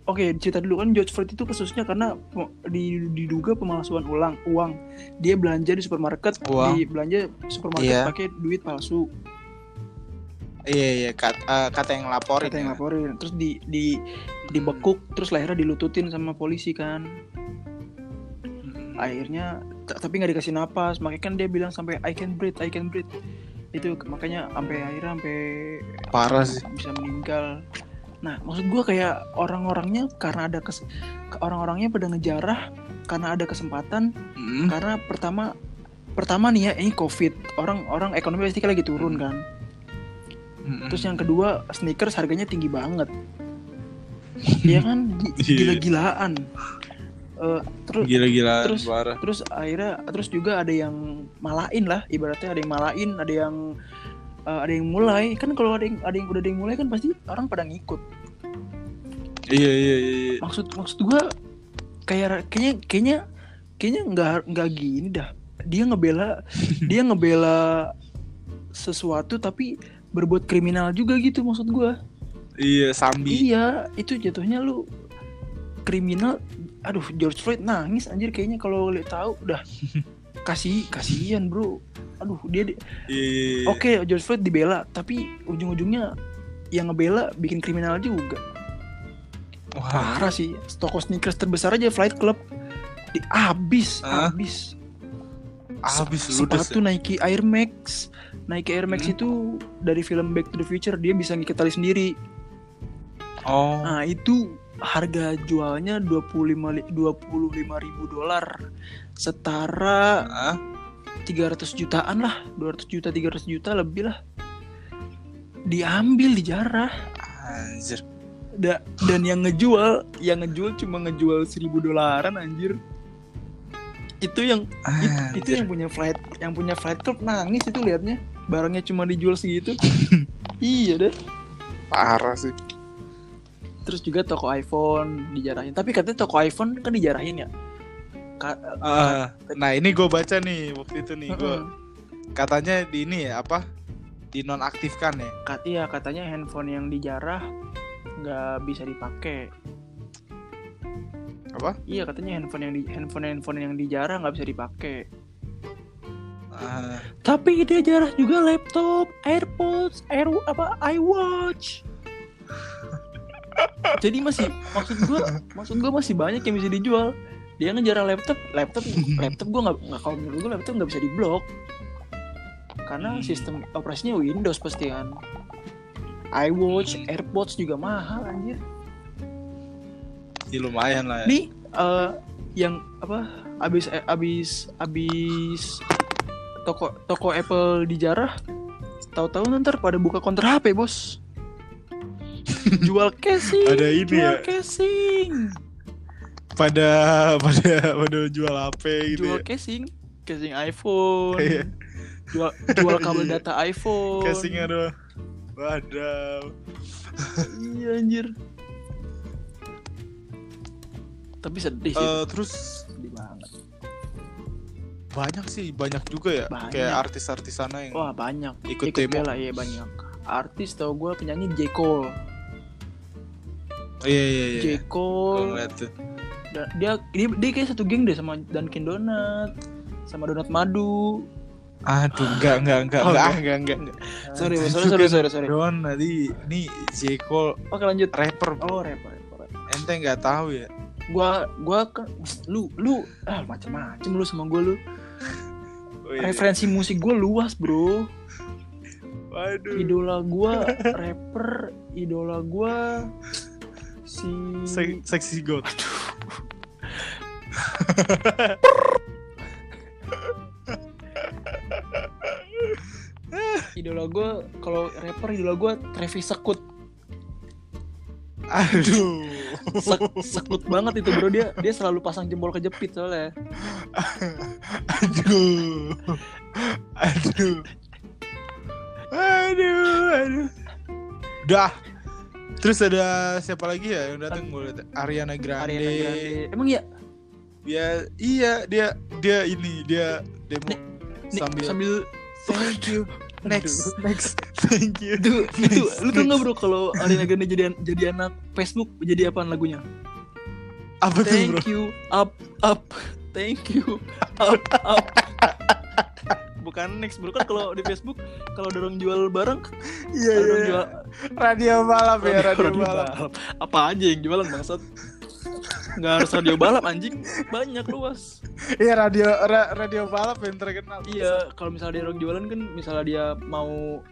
Speaker 2: oke cerita dulu kan George Floyd itu kasusnya karena diduga pemalsuan ulang uang dia belanja di supermarket di belanja supermarket
Speaker 1: Iya.
Speaker 2: pakai duit palsu
Speaker 1: Iya iya kata, eh, kata yang laporin.
Speaker 2: kata yang
Speaker 1: ya.
Speaker 2: laporin terus di di dibekuk terus akhirnya dilututin sama polisi kan
Speaker 1: Hmm.
Speaker 2: akhirnya tapi nggak dikasih napas makanya kan dia bilang sampai I can breathe I can breathe itu makanya sampai akhirnya sampai
Speaker 1: Parah sih.
Speaker 2: bisa meninggal nah maksud gua kayak orang-orangnya karena ada kes ke- orang-orangnya pada ngejarah karena ada kesempatan
Speaker 1: Hmm.
Speaker 2: karena pertama pertama nih ya ini covid orang-orang ekonomi pasti kan lagi turun kan
Speaker 1: Hmm.
Speaker 2: terus yang kedua sneakers harganya tinggi banget Iya kan
Speaker 1: Iya.
Speaker 2: gila-gilaan Eh, terus
Speaker 1: gila-gila
Speaker 2: terus-
Speaker 1: parah.
Speaker 2: terus akhirnya terus juga ada yang malain lah ibaratnya ada yang malain ada yang eh, ada yang mulai kan kalau ada yang ada yang udah ada yang mulai kan pasti orang pada ngikut
Speaker 1: Iya iya iya. iya.
Speaker 2: maksud maksud gua kayak kayaknya kayaknya kayaknya nggak nggak gini dah dia ngebela dia ngebela sesuatu tapi berbuat kriminal juga gitu maksud gua
Speaker 1: Iya Sambi.
Speaker 2: iya itu jatuhnya lu kriminal aduh George Floyd nangis anjir kayaknya kalau lihat tahu udah kasih kasihan bro aduh dia di-
Speaker 1: Iya. iya, iya.
Speaker 2: oke George Floyd dibela tapi ujung-ujungnya yang ngebela bikin kriminal juga
Speaker 1: Wah.
Speaker 2: parah sih toko sneakers terbesar aja Flight Club di abis
Speaker 1: Hah?
Speaker 2: abis
Speaker 1: Habis
Speaker 2: sepatu Nike Air Max Nike Air Max
Speaker 1: Hmm.
Speaker 2: itu dari film Back to the Future dia bisa ngikat tali sendiri
Speaker 1: ya. Oh.
Speaker 2: nah itu harga jualnya 25 li- 25 ribu dolar setara
Speaker 1: Ah,
Speaker 2: 300 jutaan lah 200 juta 300 juta lebih lah diambil dijarah
Speaker 1: anjir.
Speaker 2: Da- dan yang ngejual yang ngejual cuma ngejual 1000 dolaran anjir itu yang It- itu
Speaker 1: Anjir.
Speaker 2: yang punya flight yang punya flight club nangis itu liatnya. Barangnya cuma dijual segitu. Iya deh
Speaker 1: Parah sih.
Speaker 2: terus juga toko iPhone dijarahin. Tapi katanya toko iPhone kan dijarahin ya? Ka-
Speaker 1: Ah, nah ini gue baca nih waktu itu nih gue katanya di ini ya apa? Dinonaktifkan ya?
Speaker 2: Kat- iya katanya handphone yang dijarah nggak bisa dipakai
Speaker 1: apa?
Speaker 2: Iya katanya handphone yang di handphone handphone yang dijarah nggak bisa dipakai.
Speaker 1: Ah,
Speaker 2: tapi dia jarah juga laptop AirPods Air apa iWatch. Jadi masih maksud gua maksud gua masih banyak yang bisa dijual. Dia ngejarah laptop laptop laptop gua nggak nggak kalau menurut gua laptop nggak bisa diblok. Karena
Speaker 1: Hmm.
Speaker 2: sistem operasinya Windows pasti kan iWatch. AirPods juga mahal anjir
Speaker 1: ya lumayan lah ya.
Speaker 2: nih eh, yang apa abis eh, abis abis toko toko Apple dijarah tahu-tahu ntar pada buka counter HP bos jual casing
Speaker 1: Ada ini
Speaker 2: jual
Speaker 1: ya.
Speaker 2: casing
Speaker 1: pada pada pada jual HP gitu
Speaker 2: jual
Speaker 1: ya.
Speaker 2: casing casing iPhone
Speaker 1: Iya.
Speaker 2: jual jual kabel
Speaker 1: Iya.
Speaker 2: data iPhone
Speaker 1: Casingnya doang. Wadaw.
Speaker 2: iya anjir tapi sedih sih
Speaker 1: Eh, terus
Speaker 2: sedih banget
Speaker 1: banyak sih, banyak juga ya.
Speaker 2: Banyak.
Speaker 1: Kayak artis-artis sana yang
Speaker 2: wah banyak
Speaker 1: ikut, demo.
Speaker 2: bela ya banyak artis tau gue penyanyi J Cole
Speaker 1: Iya iya iya.
Speaker 2: J Cole. Dan dia, dia dia kayak satu geng deh sama Dunkin Donut sama Donat Madu
Speaker 1: Aduh, enggak enggak enggak
Speaker 2: Oh,
Speaker 1: enggak.
Speaker 2: enggak, enggak, enggak. Sorry, sorry, sorry, sorry, sorry.
Speaker 1: Don tadi nih J Cole
Speaker 2: Oke lanjut.
Speaker 1: rapper.
Speaker 2: Oh, rapper, rapper.
Speaker 1: Ente nggak tahu ya?
Speaker 2: Gua gua kan lu lu ah macam-macam lu sama gua lu.
Speaker 1: Oh, iya.
Speaker 2: Referensi musik gua luas, Bro.
Speaker 1: Waduh.
Speaker 2: Idola gua rapper, idola gua si
Speaker 1: Se- seksi god.
Speaker 2: idola gua kalau rapper idola gua Travis Scott.
Speaker 1: Aduh.
Speaker 2: Sek- sekut banget itu, Bro. Dia dia selalu pasang jempol kejepit soalnya.
Speaker 1: Aduh. Aduh. Aduh, aduh. Dah. Terus ada siapa lagi ya yang datang gue liat Ariana Grande.
Speaker 2: Ariana Grande. Emang ya
Speaker 1: Dia iya dia dia ini dia demo sambil,
Speaker 2: sambil
Speaker 1: thank you next next. Thank you.
Speaker 2: Itu itu
Speaker 1: Next,
Speaker 2: lu tau nggak
Speaker 1: next.
Speaker 2: bro kalau Ariana Grande jadi jadi anak Facebook jadi apaan lagunya?
Speaker 1: Apa tuh bro?
Speaker 2: thank you up up. Thank you up up. Bukan next bro. Kan kalau di Facebook kalau dorong jual barang
Speaker 1: iya
Speaker 2: ada
Speaker 1: iya.
Speaker 2: dorong jual
Speaker 1: radio balap ya radio,
Speaker 2: radio
Speaker 1: balap
Speaker 2: balap. apa aja yang jualan bangsat nggak harus radio balap anjing banyak luas
Speaker 1: iya radio ra- radio balap yang terkenal
Speaker 2: iya kalau misalnya dia dorong jualan kan misalnya dia mau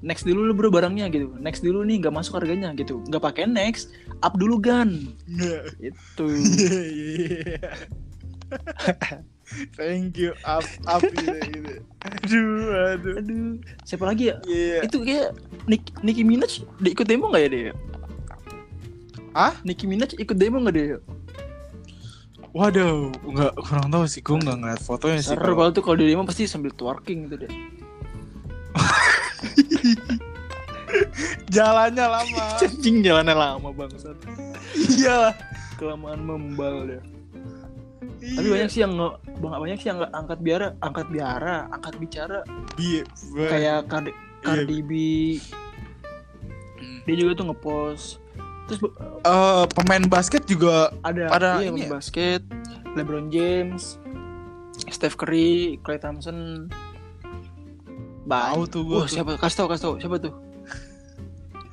Speaker 2: next dulu lu bro barangnya gitu next dulu nih nggak masuk harganya gitu nggak pakai next up dulu gan
Speaker 1: Nggak.
Speaker 2: itu.
Speaker 1: Thank you up up gitu, gitu. Aduh, aduh.
Speaker 2: aduh siapa lagi ya
Speaker 1: Iya.
Speaker 2: itu kayak Nick, Nicki Minaj dia ikut demo nggak ya dia
Speaker 1: Ah?
Speaker 2: Nicki Minaj ikut demo nggak dia
Speaker 1: Waduh, nggak kurang tahu sih, gue nggak ngeliat fotonya sih.
Speaker 2: seru
Speaker 1: kalau-
Speaker 2: tuh kalau di demo pasti sambil twerking gitu deh
Speaker 1: Jalannya lama.
Speaker 2: cacing jalannya lama bangsat
Speaker 1: iya.
Speaker 2: kelamaan membal deh
Speaker 1: Iya.
Speaker 2: tapi banyak sih yang nge banyak banyak sih yang nggak angkat biara angkat biara angkat bicara
Speaker 1: Iya, ba-
Speaker 2: kayak Cardi, Cardi B
Speaker 1: Hmm.
Speaker 2: dia juga tuh ngepost terus
Speaker 1: Eh, pemain basket juga
Speaker 2: ada
Speaker 1: Ada
Speaker 2: iya,
Speaker 1: ini ya?
Speaker 2: basket LeBron James Steph Curry Klay Thompson
Speaker 1: tahu
Speaker 2: Banyak.
Speaker 1: tuh gue.
Speaker 2: Wah, siapa? Kasih tau, kasih tau. Siapa tuh?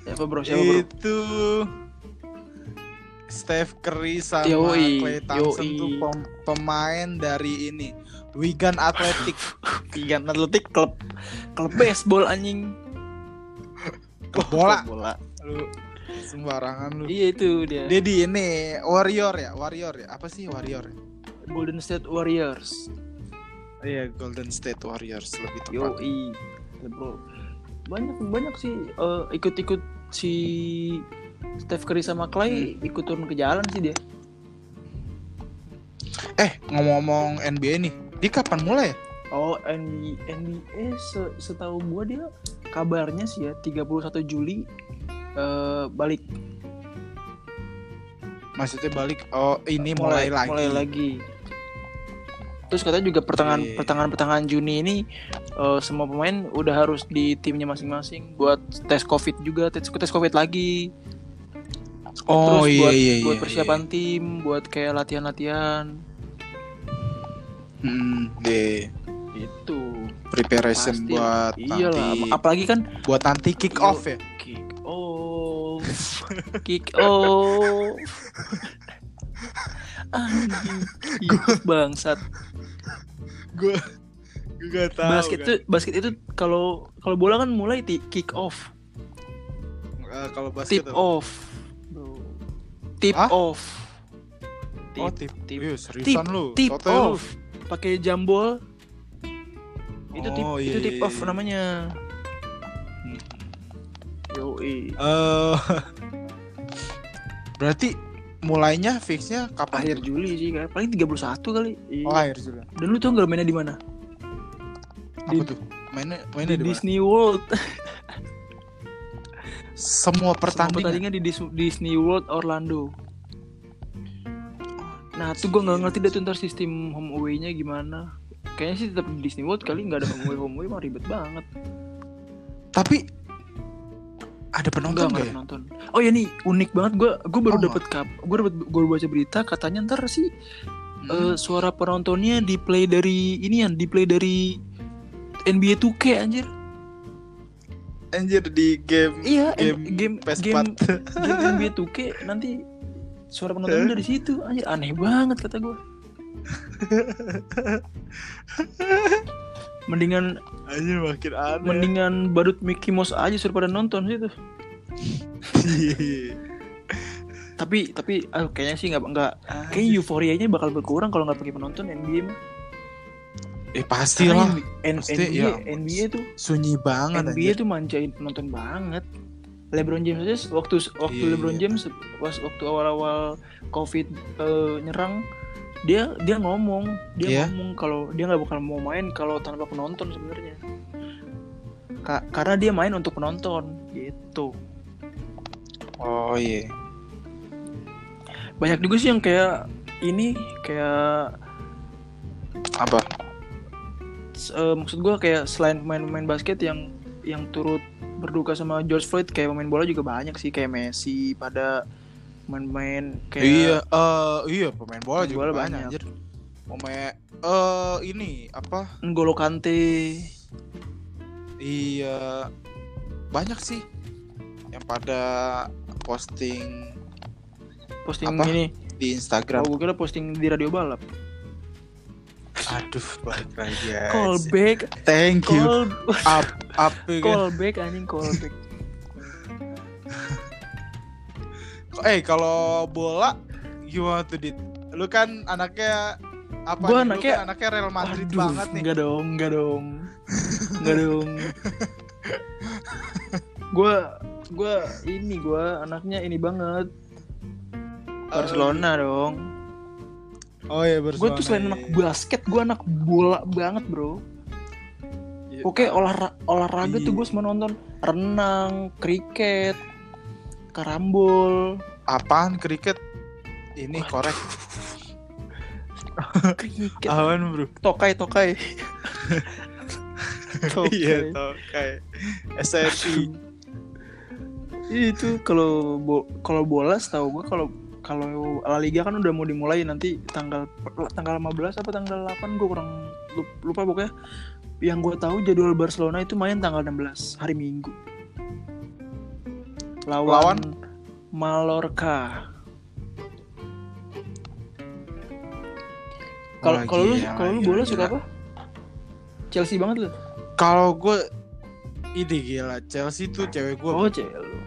Speaker 2: Siapa bro? Siapa bro?
Speaker 1: Itu Steph Curry sama
Speaker 2: Yoi,
Speaker 1: Klay Thompson
Speaker 2: yoi.
Speaker 1: tuh pem- pemain dari ini Wigan Athletic.
Speaker 2: Wigan Athletic klub klub baseball anjing.
Speaker 1: Klub bola.
Speaker 2: Klub bola.
Speaker 1: Lu sembarangan lu.
Speaker 2: Iya itu dia.
Speaker 1: Dia di ini Warrior ya, Warrior ya. Apa sih Warrior? ya?
Speaker 2: Golden State Warriors.
Speaker 1: Iya, Golden State Warriors lebih tepat.
Speaker 2: Yoi. Ya, bro. Banyak banyak sih eh, ikut-ikut si Steph Curry sama Clay ikut turun ke jalan sih dia.
Speaker 1: Eh, ngomong-ngomong NBA nih, dia kapan mulai ya?
Speaker 2: Oh, NBA, NBA se- setahu gua dia kabarnya sih ya 31 Juli eh, balik
Speaker 1: Maksudnya balik oh ini mulai, lagi.
Speaker 2: mulai lagi. Terus katanya juga pertengahan
Speaker 1: Oke.
Speaker 2: pertengahan pertengahan Juni ini eh, semua pemain udah harus di timnya masing-masing buat tes COVID juga, tes tes COVID lagi.
Speaker 1: Oh
Speaker 2: Terus
Speaker 1: iya
Speaker 2: buat,
Speaker 1: iya
Speaker 2: buat
Speaker 1: iya,
Speaker 2: persiapan tim, buat kayak latihan-latihan
Speaker 1: iya. Hmm, deh.
Speaker 2: itu.
Speaker 1: Preparation
Speaker 2: Pasti.
Speaker 1: buat
Speaker 2: Iyalah,
Speaker 1: nanti
Speaker 2: apalagi kan
Speaker 1: buat nanti kick off ya.
Speaker 2: Kick off. kick off. Anjing, bangsat.
Speaker 1: Gue gue gak tahu.
Speaker 2: basket
Speaker 1: kan.
Speaker 2: itu basket itu kalau kalau bola kan mulai di kick off,
Speaker 1: Eh, kalau
Speaker 2: tip
Speaker 1: basket apa?
Speaker 2: off, bro. Tip
Speaker 1: Hah?
Speaker 2: off.
Speaker 1: Oh, tip.
Speaker 2: tip,
Speaker 1: Iya,
Speaker 2: tip,
Speaker 1: lu.
Speaker 2: tip
Speaker 1: lu.
Speaker 2: off. Pakai jambol. Itu tip
Speaker 1: Oh,
Speaker 2: itu
Speaker 1: iya,
Speaker 2: tip
Speaker 1: iya,
Speaker 2: off
Speaker 1: iya.
Speaker 2: namanya. Yoi.
Speaker 1: Eh, berarti mulainya fixnya kapan?
Speaker 2: Akhir Juli sih kan. Paling 31 kali. Iya.
Speaker 1: Oh, akhir Juli.
Speaker 2: Dan lu tau gak mainnya di mana?
Speaker 1: Apa
Speaker 2: Di-
Speaker 1: tuh? Mainnya
Speaker 2: Di
Speaker 1: mainnya di?
Speaker 2: Disney World.
Speaker 1: Semua
Speaker 2: Semua
Speaker 1: pertandingan.
Speaker 2: pertandingan di Dis- Disney World Orlando. Nah, tuh gue nggak ngerti deh tuh ntar sistem home away-nya gimana. Kayaknya sih tetap di Disney World kali nggak ada home away home away mah ribet banget.
Speaker 1: Tapi ada penonton
Speaker 2: nggak
Speaker 1: ya?
Speaker 2: ada nonton. Oh ya nih unik banget gue gue baru
Speaker 1: Oh,
Speaker 2: dapat kap gue dapat gue baca berita katanya ntar sih
Speaker 1: Hmm.
Speaker 2: eh, suara penontonnya di play dari ini ya di play dari NBA 2K anjir.
Speaker 1: Anjir di game
Speaker 2: Iya
Speaker 1: game
Speaker 2: game game
Speaker 1: PS4.
Speaker 2: game, game NBA 2K nanti suara penontonnya dari situ anjir aneh banget kata gue. mendingan
Speaker 1: Anjir makin aneh.
Speaker 2: mendingan badut Mickey Mouse aja suruh pada nonton situ. Tapi tapi ah, kayaknya sih nggak nggak kayaknya euforianya bakal berkurang kalau nggak pakai penonton NBA mah.
Speaker 1: eh pasti lah. Pasti,
Speaker 2: NBA,
Speaker 1: ya.
Speaker 2: NBA tuh
Speaker 1: Sunyi banget
Speaker 2: NBA
Speaker 1: anjir.
Speaker 2: tuh manjain penonton banget. LeBron James aja waktu waktu
Speaker 1: Iya,
Speaker 2: LeBron
Speaker 1: iya.
Speaker 2: James pas waktu awal-awal COVID eh, nyerang dia dia ngomong dia
Speaker 1: Iya.
Speaker 2: ngomong kalau dia nggak bakal mau main kalau tanpa penonton sebenarnya. Ka- karena dia main untuk penonton gitu.
Speaker 1: Oh iya.
Speaker 2: Banyak juga sih yang kayak ini kayak
Speaker 1: Apa?
Speaker 2: eh, maksud gua kayak selain pemain-pemain basket yang yang turut berduka sama George Floyd kayak pemain bola juga banyak sih kayak Messi pada main-main kayak
Speaker 1: Iya, eh iya pemain bola
Speaker 2: Pemain
Speaker 1: juga
Speaker 2: bola
Speaker 1: banyak,
Speaker 2: banyak.
Speaker 1: anjir. Pemain eh ini apa?
Speaker 2: N'Golo Kante
Speaker 1: Iya. Banyak sih yang pada posting
Speaker 2: posting
Speaker 1: Apa?
Speaker 2: ini
Speaker 1: di
Speaker 2: oh,
Speaker 1: Instagram.
Speaker 2: gue kira posting di radio balap
Speaker 1: Aduh, balik lagi
Speaker 2: callback
Speaker 1: Thank you.
Speaker 2: call
Speaker 1: Up up ya.
Speaker 2: callback anjing callback
Speaker 1: Eh, kalau bola gimana tuh, Dit? Lu kan anaknya apa?
Speaker 2: Gua anaknya-
Speaker 1: kan anaknya Real Madrid
Speaker 2: Aduh,
Speaker 1: banget nih.
Speaker 2: enggak dong enggak dong enggak dong gue gue ini gue anaknya ini banget Barcelona dong
Speaker 1: Oh iya,
Speaker 2: gue
Speaker 1: Barcelona.
Speaker 2: tuh selain
Speaker 1: iya.
Speaker 2: anak basket gue anak bola banget bro
Speaker 1: Iya.
Speaker 2: Oke olah olahraga tuh
Speaker 1: Iya.
Speaker 2: gue semua nonton renang, kriket, karambol,
Speaker 1: Apaan kriket? Ini korek.
Speaker 2: kriket,
Speaker 1: Apaan, Bro?
Speaker 2: tokai tokai.
Speaker 1: Iya,
Speaker 2: tokai.
Speaker 1: tau kayak SNI.
Speaker 2: Itu kalau bo kalau bola setahu gue kalau kalau La Liga kan udah mau dimulai nanti tanggal tanggal 15 apa tanggal 8 gue kurang lup- lupa pokoknya. Yang gue tahu jadwal Barcelona itu main tanggal 16 hari Minggu. Lawan,
Speaker 1: Lawan?
Speaker 2: Mallorca. Kalau
Speaker 1: Wah,
Speaker 2: kalau lu kalau lu bola suka apa? Chelsea banget lu.
Speaker 1: Kalau gue ide gila Chelsea tuh cewek gue.
Speaker 2: Oh, cewek lu.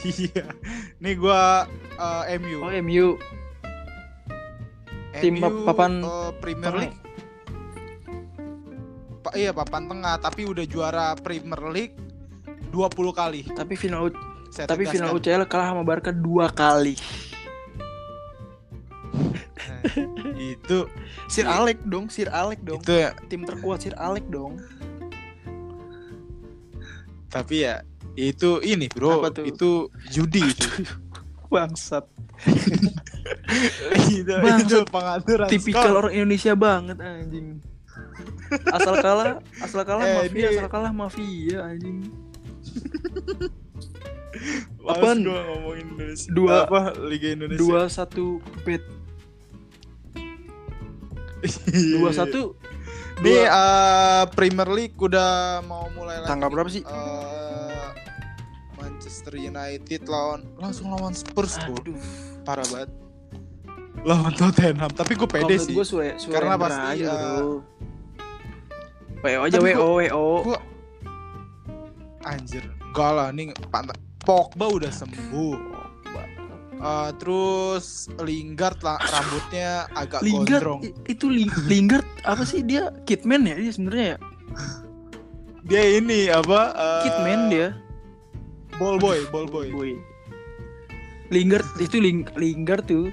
Speaker 1: Iya. Nih gua uh, MU.
Speaker 2: Oh, MU. tim
Speaker 1: MU,
Speaker 2: pap- papan
Speaker 1: uh, Premier
Speaker 2: tengah.
Speaker 1: League. Pa- iya papan tengah tapi udah juara Premier League 20 kali.
Speaker 2: Tapi final
Speaker 1: Saya
Speaker 2: tapi final
Speaker 1: tegaskan.
Speaker 2: UCL kalah sama Barca dua kali.
Speaker 1: Nah, itu
Speaker 2: Sir. Alec dong, Sir Alec dong.
Speaker 1: itu ya
Speaker 2: Tim terkuat Sir Alec dong.
Speaker 1: tapi ya itu ini bro itu judi itu
Speaker 2: Bangsat.
Speaker 1: itu,
Speaker 2: Bangsat.
Speaker 1: itu pengaturan
Speaker 2: Tipikal
Speaker 1: skor.
Speaker 2: orang Indonesia banget anjing. Asal kalah, asal kalah
Speaker 1: Eh,
Speaker 2: mafia,
Speaker 1: ini-
Speaker 2: asal kalah mafia anjing.
Speaker 1: Gua ngomongin Indonesia
Speaker 2: Dua-
Speaker 1: apa Liga Indonesia
Speaker 2: Dua satu bet,
Speaker 1: Iya,
Speaker 2: dua satu.
Speaker 1: Nih
Speaker 2: Dua,
Speaker 1: eh, Premier League udah mau mulai lagi.
Speaker 2: tanggal berapa sih?
Speaker 1: Eh, Manchester United lawan langsung lawan Spurs.
Speaker 2: Aduh.
Speaker 1: Parah banget. Lawan Tottenham, tapi gue pede sih.
Speaker 2: gue sure, surrender
Speaker 1: Karena pasti,
Speaker 2: aja,
Speaker 1: eh,
Speaker 2: bro. WO aja WO WO.
Speaker 1: gua- Anjir, enggak lah nih Pant- Pogba udah sembuh. Eh, terus Lingard lah rambutnya agak
Speaker 2: Lingard
Speaker 1: gondrong.
Speaker 2: itu Ling- Lingard apa sih dia Kitman ya dia sebenarnya ya
Speaker 1: Dia ini apa? eh,
Speaker 2: Kitman dia
Speaker 1: Ball boy, ball boy.
Speaker 2: Boy. Lingard itu Ling Lingard tuh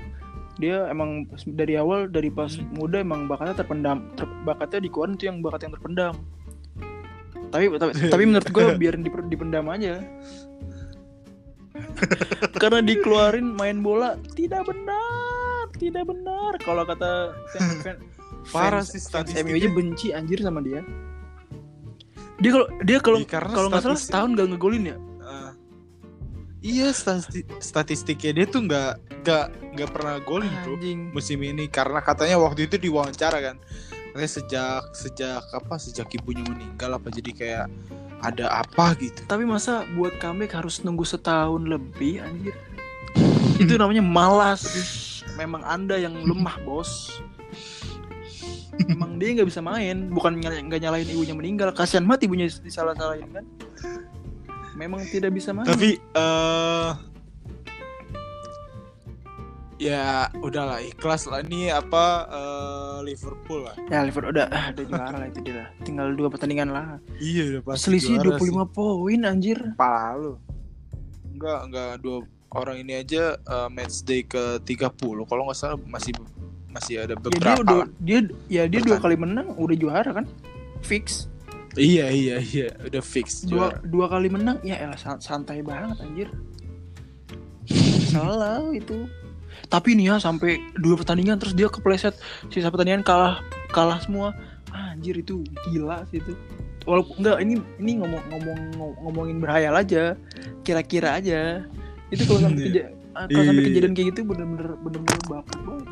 Speaker 2: dia emang dari awal dari pas muda emang bakatnya terpendam ter, bakatnya dikeluarin tuh yang bakat yang terpendam tapi tapi, tapi menurut gue biarin dipendam aja karena dikeluarin main bola tidak benar tidak benar. Kalau kata fan, fan,
Speaker 1: Parah sih.
Speaker 2: MU aja benci anjir sama dia. Dia kalau dia kalau
Speaker 1: karena
Speaker 2: kalau nggak salah
Speaker 1: statistik-
Speaker 2: setahun gak ngegolin ya?
Speaker 1: Eh, iya stati- statistiknya dia tuh nggak nggak nggak pernah golin
Speaker 2: anjing.
Speaker 1: musim ini. Karena katanya waktu itu diwawancara kan. Katanya sejak sejak apa sejak ibunya meninggal apa jadi kayak ada apa gitu
Speaker 2: Tapi masa buat comeback harus nunggu setahun lebih anjir. Itu namanya malas. Memang Anda yang lemah, Bos. Emang dia nggak bisa main, bukan nggak nyalain ibunya meninggal. Kasihan banget ibunya disalah-salahin kan. Memang tidak bisa main.
Speaker 1: tapi eh ya udahlah ikhlas lah ini apa eh, Liverpool lah
Speaker 2: Ya Liverpool udah ah, udah juara lah itu dia lah. Tinggal dua pertandingan lah.
Speaker 1: iya udah pasti
Speaker 2: Selisih
Speaker 1: juara
Speaker 2: 25
Speaker 1: sih.
Speaker 2: poin anjir.
Speaker 1: Pala lu enggak enggak dua orang ini aja eh, match day ke 30 kalau nggak salah masih masih ada
Speaker 2: Ya dia
Speaker 1: beberapa
Speaker 2: udah dia ya dia dua
Speaker 1: Pertandingan.
Speaker 2: kali menang udah juara kan? Fix.
Speaker 1: iya iya iya udah fix
Speaker 2: dua
Speaker 1: juara
Speaker 2: dua kali menang ya elah san- santai banget anjir salah itu tapi nih ya sampai dua pertandingan terus dia kepleset sisa pertandingan kalah kalah semua anjir itu gila sih itu walaupun enggak ini ini ngomong ngomong ngomongin berhayal aja kira-kira aja itu kalau sampai
Speaker 1: Iya.
Speaker 2: keja- kalau sampai
Speaker 1: Iya.
Speaker 2: kejadian kayak gitu bener-bener bener-bener bakat banget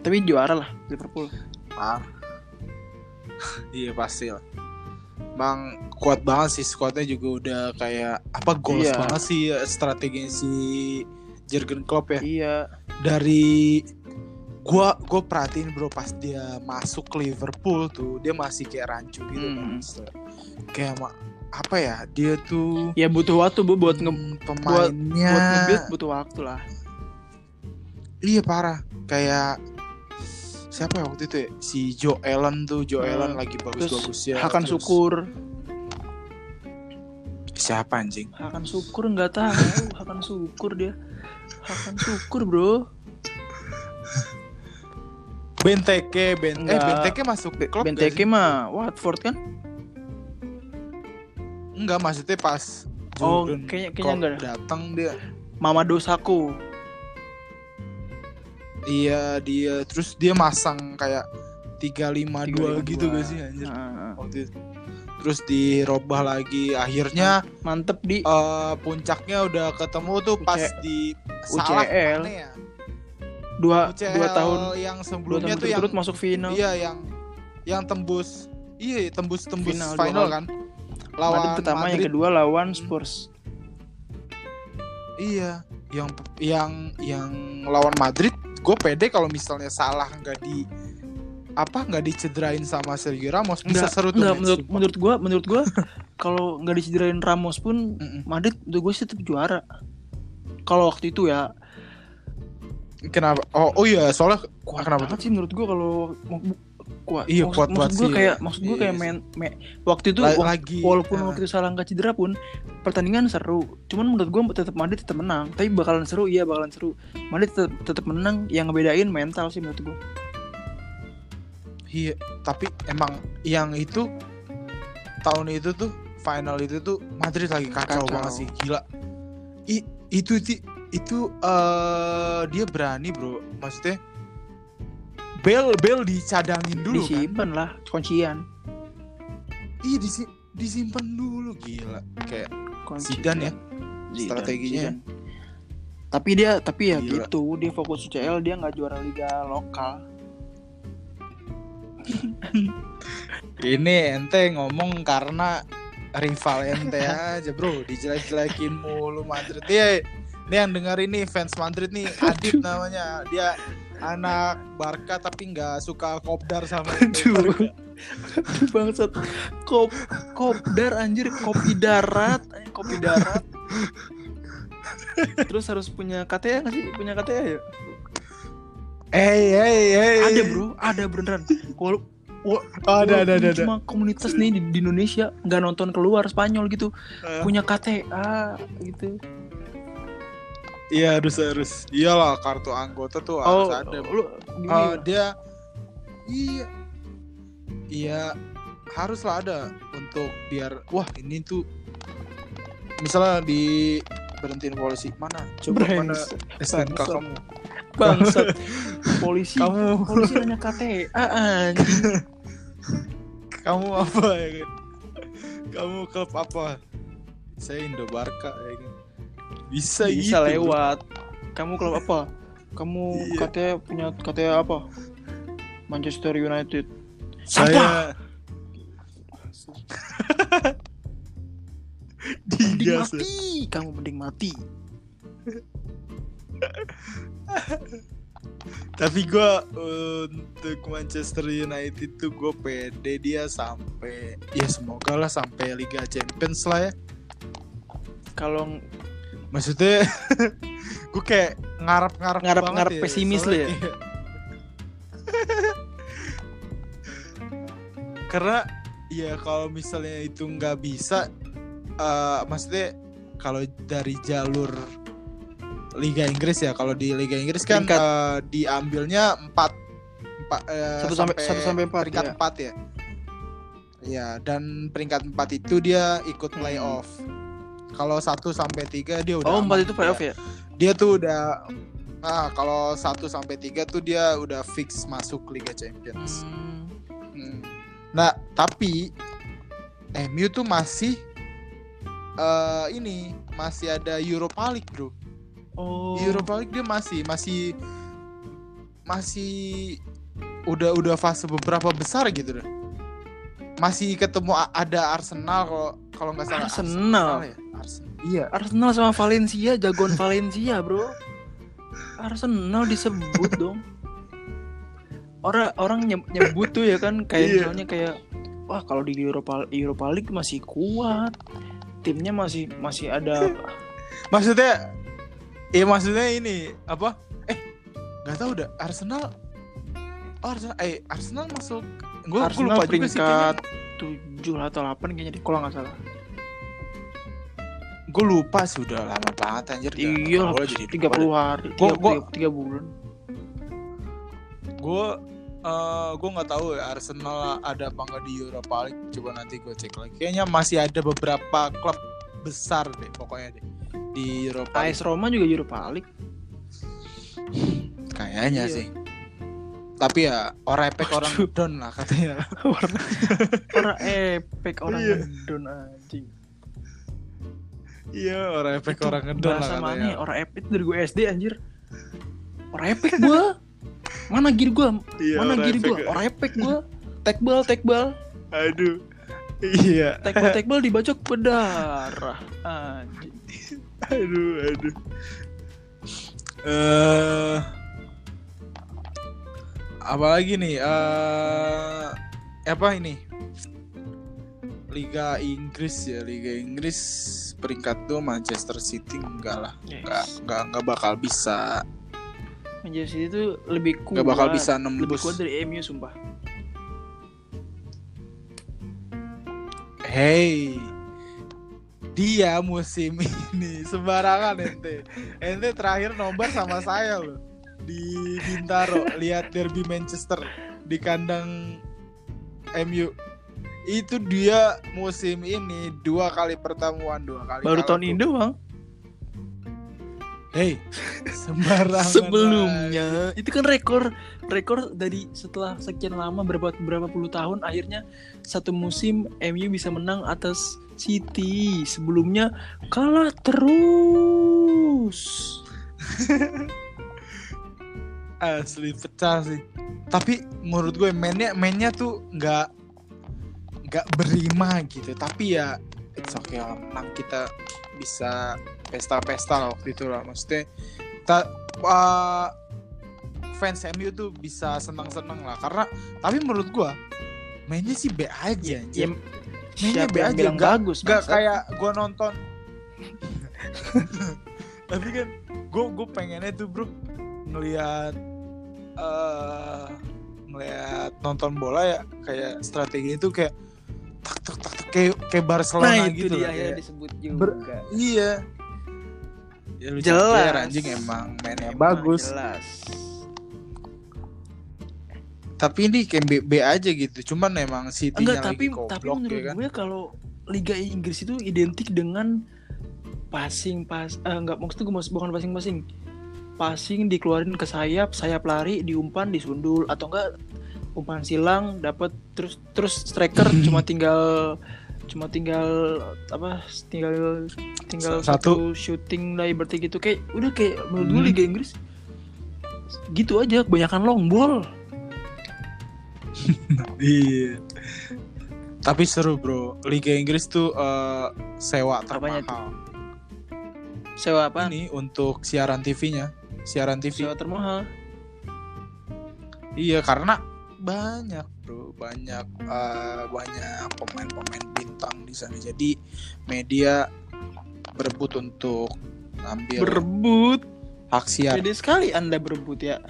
Speaker 2: tapi juara lah Liverpool
Speaker 1: Parah. iya pasti lah Bang kuat banget sih squadnya juga udah kayak apa goals
Speaker 2: Iya.
Speaker 1: banget sih eh, strategi si Jurgen Klopp ya.
Speaker 2: Iya.
Speaker 1: Dari gua gua perhatiin bro pas dia masuk ke Liverpool tuh dia masih kayak rancu gitu
Speaker 2: Hmm.
Speaker 1: kan kayak apa ya dia tuh
Speaker 2: ya butuh waktu bu buat nge
Speaker 1: hmm, pemainnya.
Speaker 2: buat nge-build butuh waktu lah.
Speaker 1: Iya parah. Kayak siapa ya waktu itu ya? Si Joe Allen tuh Joe
Speaker 2: Hmm.
Speaker 1: Allen lagi bagus-bagusnya
Speaker 2: Hakan
Speaker 1: Terus-
Speaker 2: syukur
Speaker 1: siapa anjing?
Speaker 2: Hakan syukur nggak tahu. Hakan syukur dia. Hakan syukur bro.
Speaker 1: Benteke ben eh. Benteke masuk klub nggak
Speaker 2: Benteke mah Watford kan?
Speaker 1: Enggak maksudnya pas
Speaker 2: Oh, kayaknya- kayaknya enggak
Speaker 1: datang dia.
Speaker 2: Mama Dosaku.
Speaker 1: Iya dia. Terus dia masang kayak 352 gitu gak sih anjir?
Speaker 2: Nah,
Speaker 1: waktu itu. Terus dirubah lagi. Akhirnya
Speaker 2: mantep di.
Speaker 1: eh, puncaknya udah ketemu tuh pas
Speaker 2: UC-
Speaker 1: di Salah
Speaker 2: UCL.
Speaker 1: mana ya?
Speaker 2: dua
Speaker 1: UCL
Speaker 2: dua tahun.
Speaker 1: yang sebelumnya
Speaker 2: tahun
Speaker 1: tuh yang
Speaker 2: berturut masuk final.
Speaker 1: iya yang yang tembus. Iya tembus tembus
Speaker 2: Final
Speaker 1: final, kan. Lawan
Speaker 2: Madrid pertama yang
Speaker 1: Madrid.
Speaker 2: kedua lawan
Speaker 1: Hmm.
Speaker 2: Spurs
Speaker 1: Iya, yang yang yang lawan Madrid, gue pede kalau misalnya salah nggak di apa nggak dicederain sama Sergio Ramos? Bisa
Speaker 2: Enggak,
Speaker 1: seru tuh. match,
Speaker 2: menurut menurut gua menurut gua kalau nggak dicederain Ramos pun
Speaker 1: Mm-mm.
Speaker 2: Madrid menurut gue sih tetap juara. Kalau waktu itu ya.
Speaker 1: Kenapa? Oh, oh iya, soalnya
Speaker 2: kuat
Speaker 1: Kenapa
Speaker 2: sih menurut gua kalau kuat.
Speaker 1: Iya,
Speaker 2: maksud,
Speaker 1: kuat
Speaker 2: maksud gua kayak maksud gua
Speaker 1: Iya
Speaker 2: kayak
Speaker 1: sih.
Speaker 2: main me- waktu itu
Speaker 1: lagi.
Speaker 2: walaupun
Speaker 1: nah,
Speaker 2: waktu itu salah nggak cedera pun pertandingan seru. Cuman menurut gua tetap Madrid tetap menang. Tapi bakalan seru iya bakalan seru. Madrid tetap, tetap menang yang ngebedain mental sih menurut gua
Speaker 1: iya, tapi emang yang itu tahun itu tuh final itu tuh Madrid lagi kacau,
Speaker 2: Kacau.
Speaker 1: banget sih, gila. I, itu ti- itu eh dia berani, Bro. Maksudnya Bel Bel dicadangin dulu kan.
Speaker 2: disimpan lah kuncian
Speaker 1: Iya disi disimpan dulu gila. Kayak
Speaker 2: Kuncian.
Speaker 1: Zidane ya
Speaker 2: Zidane,
Speaker 1: strateginya.
Speaker 2: Zidane. tapi dia tapi ya
Speaker 1: Gila.
Speaker 2: gitu dia fokus UCL dia nggak juara liga lokal
Speaker 1: Ini ente ngomong karena rival ente aja bro. Dijelek-jelekin mulu Madrid. Iya ini yang dengar ini fans Madrid nih. Adit namanya. Dia anak Barca tapi nggak suka kopdar sama.
Speaker 2: Aduh. Bangsat. Kop kopdar anjir. Kopi darat. Kopi darat. Terus harus punya KTA nggak sih? Punya KTA ya?
Speaker 1: Hey, hey, hey.
Speaker 2: Ada bro, ada beneran. Wal wa-
Speaker 1: Ada, ada, ada, ada.
Speaker 2: Cuma komunitas nih di, di Indonesia nggak nonton keluar Spanyol gitu,
Speaker 1: Eh,
Speaker 2: punya KTA gitu.
Speaker 1: Iya harus harus. Iyalah kartu anggota tuh
Speaker 2: Oh,
Speaker 1: harus ada.
Speaker 2: lu
Speaker 1: Eh, dia iya iya haruslah ada untuk biar wah ini tuh misalnya di berhentiin polisi mana coba mana
Speaker 2: Brengsek.
Speaker 1: STNK
Speaker 2: Bangsat.
Speaker 1: kamu
Speaker 2: bangsat. Polisi,
Speaker 1: kamu
Speaker 2: polisi nanya KTA anjing.
Speaker 1: kamu apa ya kan kamu klub apa saya Indo Barca ya kan bisa
Speaker 2: Bisa
Speaker 1: gitu, bro.
Speaker 2: lewat. Kamu klub apa? Kamu
Speaker 1: Iya.
Speaker 2: KTA punya KTA apa? Manchester United.
Speaker 1: saya
Speaker 2: Mending mati, kamu mending mati.
Speaker 1: Tapi gue untuk Manchester United tuh gue pede dia sampai ya semoga lah sampai Liga Champions lah ya.
Speaker 2: Kalau
Speaker 1: Maksudnya gue kayak Ngarep-ngarep banget ya,
Speaker 2: pesimis lu ya?
Speaker 1: Karena ya kalau misalnya itu nggak bisa, eh maksudnya kalau dari jalur Liga Inggris ya, kalau di Liga Inggris kan
Speaker 2: Peringkat.
Speaker 1: eh, diambilnya empat, empat eh,
Speaker 2: Satu sampai- satu sampai empat,
Speaker 1: peringkat
Speaker 2: ya.
Speaker 1: empat ya. Ya dan peringkat empat itu dia ikut
Speaker 2: Hmm.
Speaker 1: playoff. Kalau satu sampai tiga dia udah
Speaker 2: Oh,
Speaker 1: aman.
Speaker 2: empat itu playoff
Speaker 1: Ya,
Speaker 2: ya?
Speaker 1: Dia tuh udah Nah, kalau 1 sampai 3 tuh dia udah fix masuk Liga Champions.
Speaker 2: Hmm.
Speaker 1: Hmm. Nah, tapi MU tuh masih eh ini masih ada Europa League, Bro.
Speaker 2: Oh.
Speaker 1: Europa League dia masih masih masih udah udah fase beberapa besar gitu deh. Masih ketemu ada Arsenal kalau kalau nggak salah
Speaker 2: Arsenal.
Speaker 1: ya. Arsenal. Iya.
Speaker 2: Arsenal sama Valencia, jagoan Valencia, Bro. Arsenal disebut dong. Orang orang nye- nyebut tuh ya kan kayak
Speaker 1: Iya.
Speaker 2: misalnya kayak wah kalau di Europa Europa League masih kuat. Timnya masih masih ada
Speaker 1: Maksudnya Iya maksudnya ini apa? Eh nggak tahu dah Arsenal. Oh, Arsenal, eh Arsenal masuk. Gue
Speaker 2: Arsenal
Speaker 1: lupa juga sih.
Speaker 2: 7 atau 8 kayaknya deh kalau nggak salah.
Speaker 1: Gue lupa sih udah lama banget anjir.
Speaker 2: Iya,
Speaker 1: jadi
Speaker 2: 30 hari,
Speaker 1: Gua-
Speaker 2: 3,
Speaker 1: gua-
Speaker 2: 3 bulan.
Speaker 1: Gue eh gue nggak tahu ya Arsenal ada apa nggak di Europa League. Coba nanti gue cek lagi. Kayaknya masih ada beberapa klub besar deh pokoknya deh di Europa League.
Speaker 2: AS Roma juga Europa League.
Speaker 1: Kayaknya
Speaker 2: Iya.
Speaker 1: sih. Tapi ya orang epek orang down lah katanya.
Speaker 2: orang epic, orang
Speaker 1: Iya.
Speaker 2: ngedon anjing.
Speaker 1: Iya orang epek
Speaker 2: Itu
Speaker 1: orang ngedon lah katanya.
Speaker 2: ya? Orang epic dari gue SD anjir. Orang epic gua. Mana gear gua?
Speaker 1: Iya,
Speaker 2: Mana gear
Speaker 1: epek.
Speaker 2: gua? Orang epic gua. Tekbal, tekbal,
Speaker 1: Aduh. Iya.
Speaker 2: tekbal, tekbal dibacok berdarah. Anjing.
Speaker 1: Aduh, aduh. Eh apa lagi nih? Eh apa ini? Liga Inggris ya, Liga Inggris peringkat tuh Manchester City enggak lah, enggak enggak enggak bakal bisa,
Speaker 2: Manchester City itu lebih kuat.
Speaker 1: enggak bakal bisa
Speaker 2: lebih
Speaker 1: nembus.
Speaker 2: kuat dari MU sumpah.
Speaker 1: Hey, dia musim ini sembarangan ente. Ente terakhir nomor sama saya loh di Bintaro lihat derby Manchester di kandang MU. Itu dia musim ini dua kali pertemuan dua kali.
Speaker 2: Baru tahun
Speaker 1: tuh.
Speaker 2: ini doang.
Speaker 1: Hey, sembarangan.
Speaker 2: Sebelumnya itu kan rekor rekor dari setelah sekian lama berapa berapa puluh tahun akhirnya satu musim MU bisa menang atas City. Sebelumnya kalah terus.
Speaker 1: asli pecah sih tapi menurut gue mainnya mainnya tuh nggak nggak berima gitu tapi ya it's okay lah menang kita bisa pesta-pesta lah waktu itu lah maksudnya kita uh, fans MU tuh bisa senang-senang lah karena tapi menurut gue mainnya sih B aja
Speaker 2: Ya,
Speaker 1: mainnya B aja nggak
Speaker 2: bagus? bangsat?
Speaker 1: kayak gue nonton tapi kan gue gue pengennya tuh bro ngelihat eh ngelihat nonton bola ya kayak strategi itu kayak tak tak tak, tak kayak kayak Barcelona
Speaker 2: Nah itu
Speaker 1: gitu
Speaker 2: dia
Speaker 1: loh,
Speaker 2: ya disebut juga.
Speaker 1: Ber- iya ya, lu
Speaker 2: Jelas.
Speaker 1: Anjing emang mainnya bagus
Speaker 2: Jelas.
Speaker 1: tapi ini kayak B, B aja gitu cuman emang City
Speaker 2: Enggak,
Speaker 1: lagi
Speaker 2: tapi
Speaker 1: goblok
Speaker 2: tapi
Speaker 1: ya
Speaker 2: menurut
Speaker 1: kan
Speaker 2: gue kalau Liga Inggris itu identik dengan passing pas eh, enggak maksud gue bukan passing-passing. Passing dikeluarin ke sayap, sayap lari, diumpan, disundul atau enggak umpan silang dapat terus terus striker cuma tinggal cuma tinggal apa tinggal tinggal
Speaker 1: Sa-
Speaker 2: satu, shooting lah berarti gitu kayak udah kayak menurut gue
Speaker 1: Hmm.
Speaker 2: Liga Inggris gitu aja kebanyakan long ball
Speaker 1: Iya. Tapi seru bro. Liga Inggris tuh eh, sewa
Speaker 2: Apanya
Speaker 1: termahal.
Speaker 2: sewa apa
Speaker 1: Ini untuk siaran TV-nya, siaran TV.
Speaker 2: sewa termahal
Speaker 1: Iya karena banyak bro, banyak eh, banyak pemain-pemain bintang di sana. Jadi media berebut untuk ngambil
Speaker 2: berebut
Speaker 1: hak siar.
Speaker 2: Pede sekali Anda berebut ya.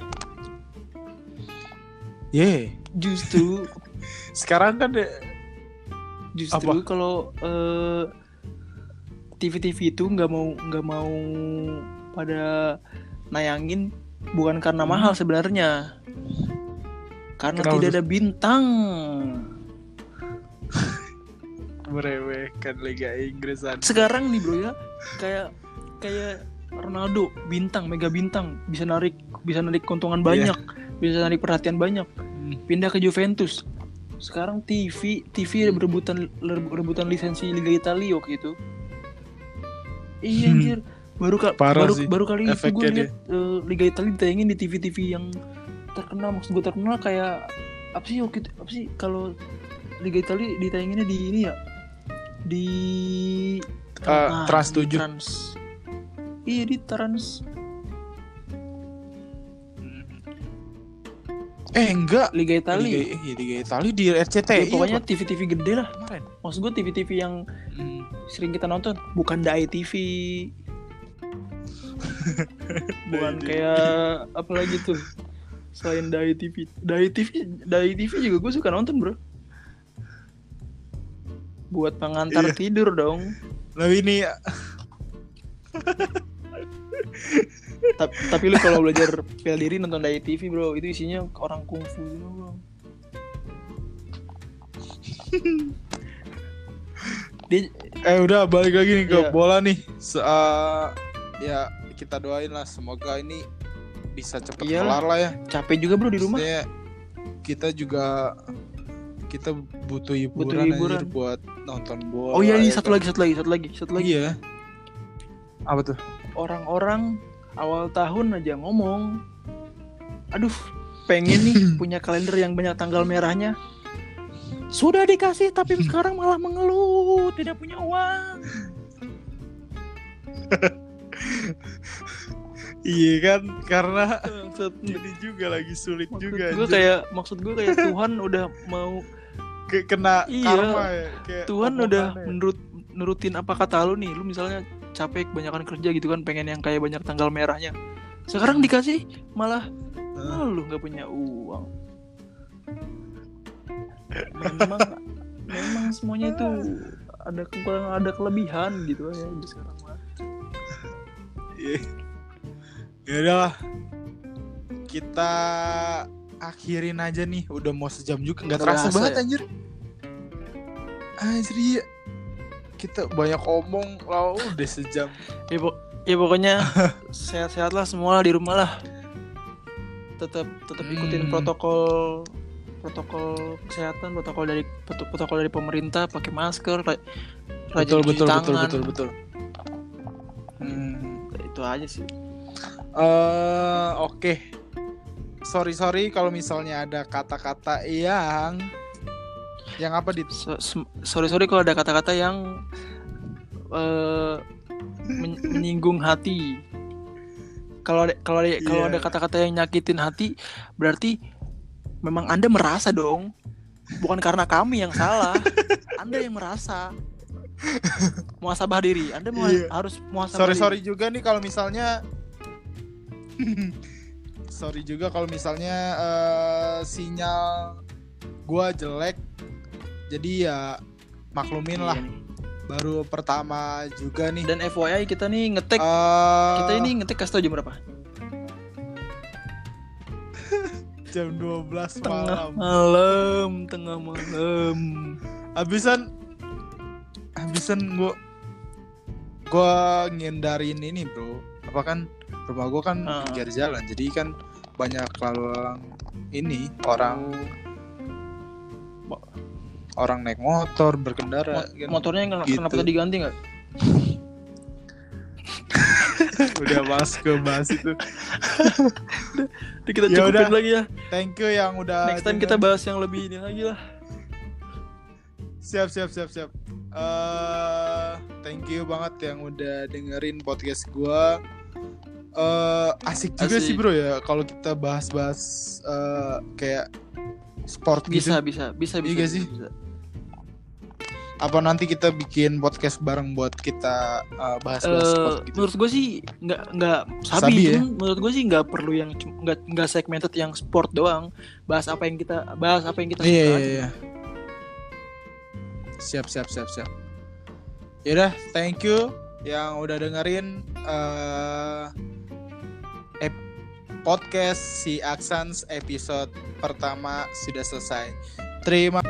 Speaker 1: Ye.
Speaker 2: Justru
Speaker 1: Sekarang kan de-
Speaker 2: justru kalau eh, TV-TV itu nggak mau nggak mau pada nayangin bukan karena
Speaker 1: Hmm.
Speaker 2: mahal sebenarnya. Karena
Speaker 1: Kenapa
Speaker 2: tidak
Speaker 1: tuh?
Speaker 2: ada bintang.
Speaker 1: meremehkan Liga Inggris
Speaker 2: Sekarang nih bro ya. Kayak kayak Ronaldo bintang mega bintang. Bisa narik bisa narik keuntungan banyak. Bisa narik perhatian banyak.
Speaker 1: Hmm.
Speaker 2: pindah ke Juventus. Sekarang TV TV berebutan berebutan lisensi Liga Italia waktu itu. Iya
Speaker 1: Hmm.
Speaker 2: anjir. Baru ka-
Speaker 1: Parah
Speaker 2: baru
Speaker 1: sih
Speaker 2: baru kali itu gue
Speaker 1: efeknya
Speaker 2: lihat eh, Liga Italia ditayangin di TV-TV yang terkenal maksud gue terkenal kayak apa sih waktu apa sih kalau Liga Italia ditayanginnya di ini ya di
Speaker 1: Eh, Trans
Speaker 2: di
Speaker 1: 7.
Speaker 2: Trans iya di Trans
Speaker 1: Eh enggak.
Speaker 2: Liga Italia
Speaker 1: Liga, iya, Liga Italia di RCTI.
Speaker 2: Ya, pokoknya? TV-TV gede lah
Speaker 1: kemarin.
Speaker 2: maksud gue TV-TV yang
Speaker 1: Hmm.
Speaker 2: sering kita nonton bukan Dai TV bukan kayak apa lagi tuh selain Dai TV Dai TV Dai TV juga gue suka nonton bro buat pengantar
Speaker 1: Iya.
Speaker 2: tidur dong
Speaker 1: Lah ini ya.
Speaker 2: tapi, tapi lu kalau belajar bela diri nonton Dai TV bro itu isinya orang kungfu gitu bro dia
Speaker 1: Eh udah balik lagi nih ke
Speaker 2: Iya.
Speaker 1: bola nih. Se eh, ya kita doain lah semoga ini bisa cepet
Speaker 2: Iyalah.
Speaker 1: kelar lah ya.
Speaker 2: capek juga bro di rumah
Speaker 1: Maksudnya kita juga kita butuh hiburan,
Speaker 2: Butuh
Speaker 1: anjir
Speaker 2: hiburan.
Speaker 1: buat nonton bola.
Speaker 2: oh iya ini
Speaker 1: ya
Speaker 2: satu
Speaker 1: kan.
Speaker 2: lagi satu lagi satu lagi satu lagi
Speaker 1: Iya. Apa tuh?
Speaker 2: orang-orang awal tahun aja ngomong aduh pengen nih punya kalender yang banyak tanggal merahnya sudah dikasih tapi sekarang malah mengeluh tidak punya uang
Speaker 1: Iya kan karena
Speaker 2: maksud
Speaker 1: ini juga lagi sulit juga.
Speaker 2: gue kayak maksud gue kayak Tuhan udah mau
Speaker 1: Ke- kena
Speaker 2: Iya.
Speaker 1: karma ya. Kayak
Speaker 2: Tuhan udah
Speaker 1: omongannya.
Speaker 2: menurut nurutin apa kata lu nih lu misalnya capek kebanyakan kerja gitu kan pengen yang kayak banyak tanggal merahnya sekarang dikasih malah? Oh, lu nggak punya uang. Memang memang semuanya itu ada kekurangan ada kelebihan gitu ya di sekarang mah.
Speaker 1: Iya. Ya udah. Kita akhirin aja nih. Udah mau sejam juga. Nggak terasa banget
Speaker 2: ya?
Speaker 1: anjir. Anjir iya. Kita banyak omong lah udah sejam.
Speaker 2: Ya, pok- ya pokoknya sehat-sehat lah semua di rumah lah. Tetap tetap ikutin
Speaker 1: Hmm.
Speaker 2: protokol protokol kesehatan, protokol dari proto- protokol dari pemerintah, pakai masker, ra- rajin
Speaker 1: Betul
Speaker 2: cuci
Speaker 1: betul betul
Speaker 2: tangan.
Speaker 1: betul betul. Hmm.
Speaker 2: Itu aja sih.
Speaker 1: Eh oke. Sorry sorry kalau misalnya ada kata-kata yang yang apa di
Speaker 2: So- sorry sorry kalau ada kata-kata yang eh, men- menyinggung hati kalau ada kalau ada kalau
Speaker 1: Iya.
Speaker 2: ada kata-kata yang nyakitin hati berarti memang anda merasa dong bukan karena kami yang salah anda yang merasa muasabah diri. Anda mau
Speaker 1: Iya.
Speaker 2: harus muasabah
Speaker 1: sorry
Speaker 2: diri.
Speaker 1: sorry juga nih kalau misalnya sorry juga kalau misalnya eh, sinyal gua jelek jadi ya maklumin
Speaker 2: Iya
Speaker 1: lah
Speaker 2: nih.
Speaker 1: baru pertama juga nih
Speaker 2: Dan FYI kita nih ngetek
Speaker 1: Eh,
Speaker 2: kita ini ngetek kasih tau jam berapa?
Speaker 1: jam 12
Speaker 2: Tengah
Speaker 1: malam
Speaker 2: malam, tengah malam.
Speaker 1: habisan habisan gua gua ngindarin ini bro apa kan rumah gua kan pinggir jalan jadi kan banyak lalang ini orang orang naik motor berkendara
Speaker 2: Mo-
Speaker 1: kan.
Speaker 2: motornya yang
Speaker 1: Gitu.
Speaker 2: kenapa tadi ganti nggak?
Speaker 1: udah bahas ke bahas itu
Speaker 2: Jadi kita
Speaker 1: Ya
Speaker 2: cukupin
Speaker 1: udah.
Speaker 2: lagi ya.
Speaker 1: thank you yang udah
Speaker 2: Next time kita bahas yang lebih ini lagi lah.
Speaker 1: siap siap siap siap Eh, thank you banget yang udah dengerin podcast gua Eh asik juga
Speaker 2: Asik.
Speaker 1: sih bro ya kalau kita bahas-bahas eh, kayak sport
Speaker 2: Bisa,
Speaker 1: gitu
Speaker 2: bisa, bisa, bisa.
Speaker 1: Iya
Speaker 2: bisa,
Speaker 1: sih?
Speaker 2: bisa.
Speaker 1: apa nanti kita bikin podcast bareng buat kita eh, bahas-bahas
Speaker 2: Eh,
Speaker 1: sport gitu
Speaker 2: menurut gue sih nggak nggak sabi,
Speaker 1: Sabi ya?
Speaker 2: menurut gue sih nggak perlu yang nggak nggak segmented yang sport doang bahas apa yang kita bahas apa yang kita
Speaker 1: iya iya iya siap siap siap siap Yaudah, thank you yang udah dengerin eh ep- podcast si Aksans episode pertama sudah selesai. Terima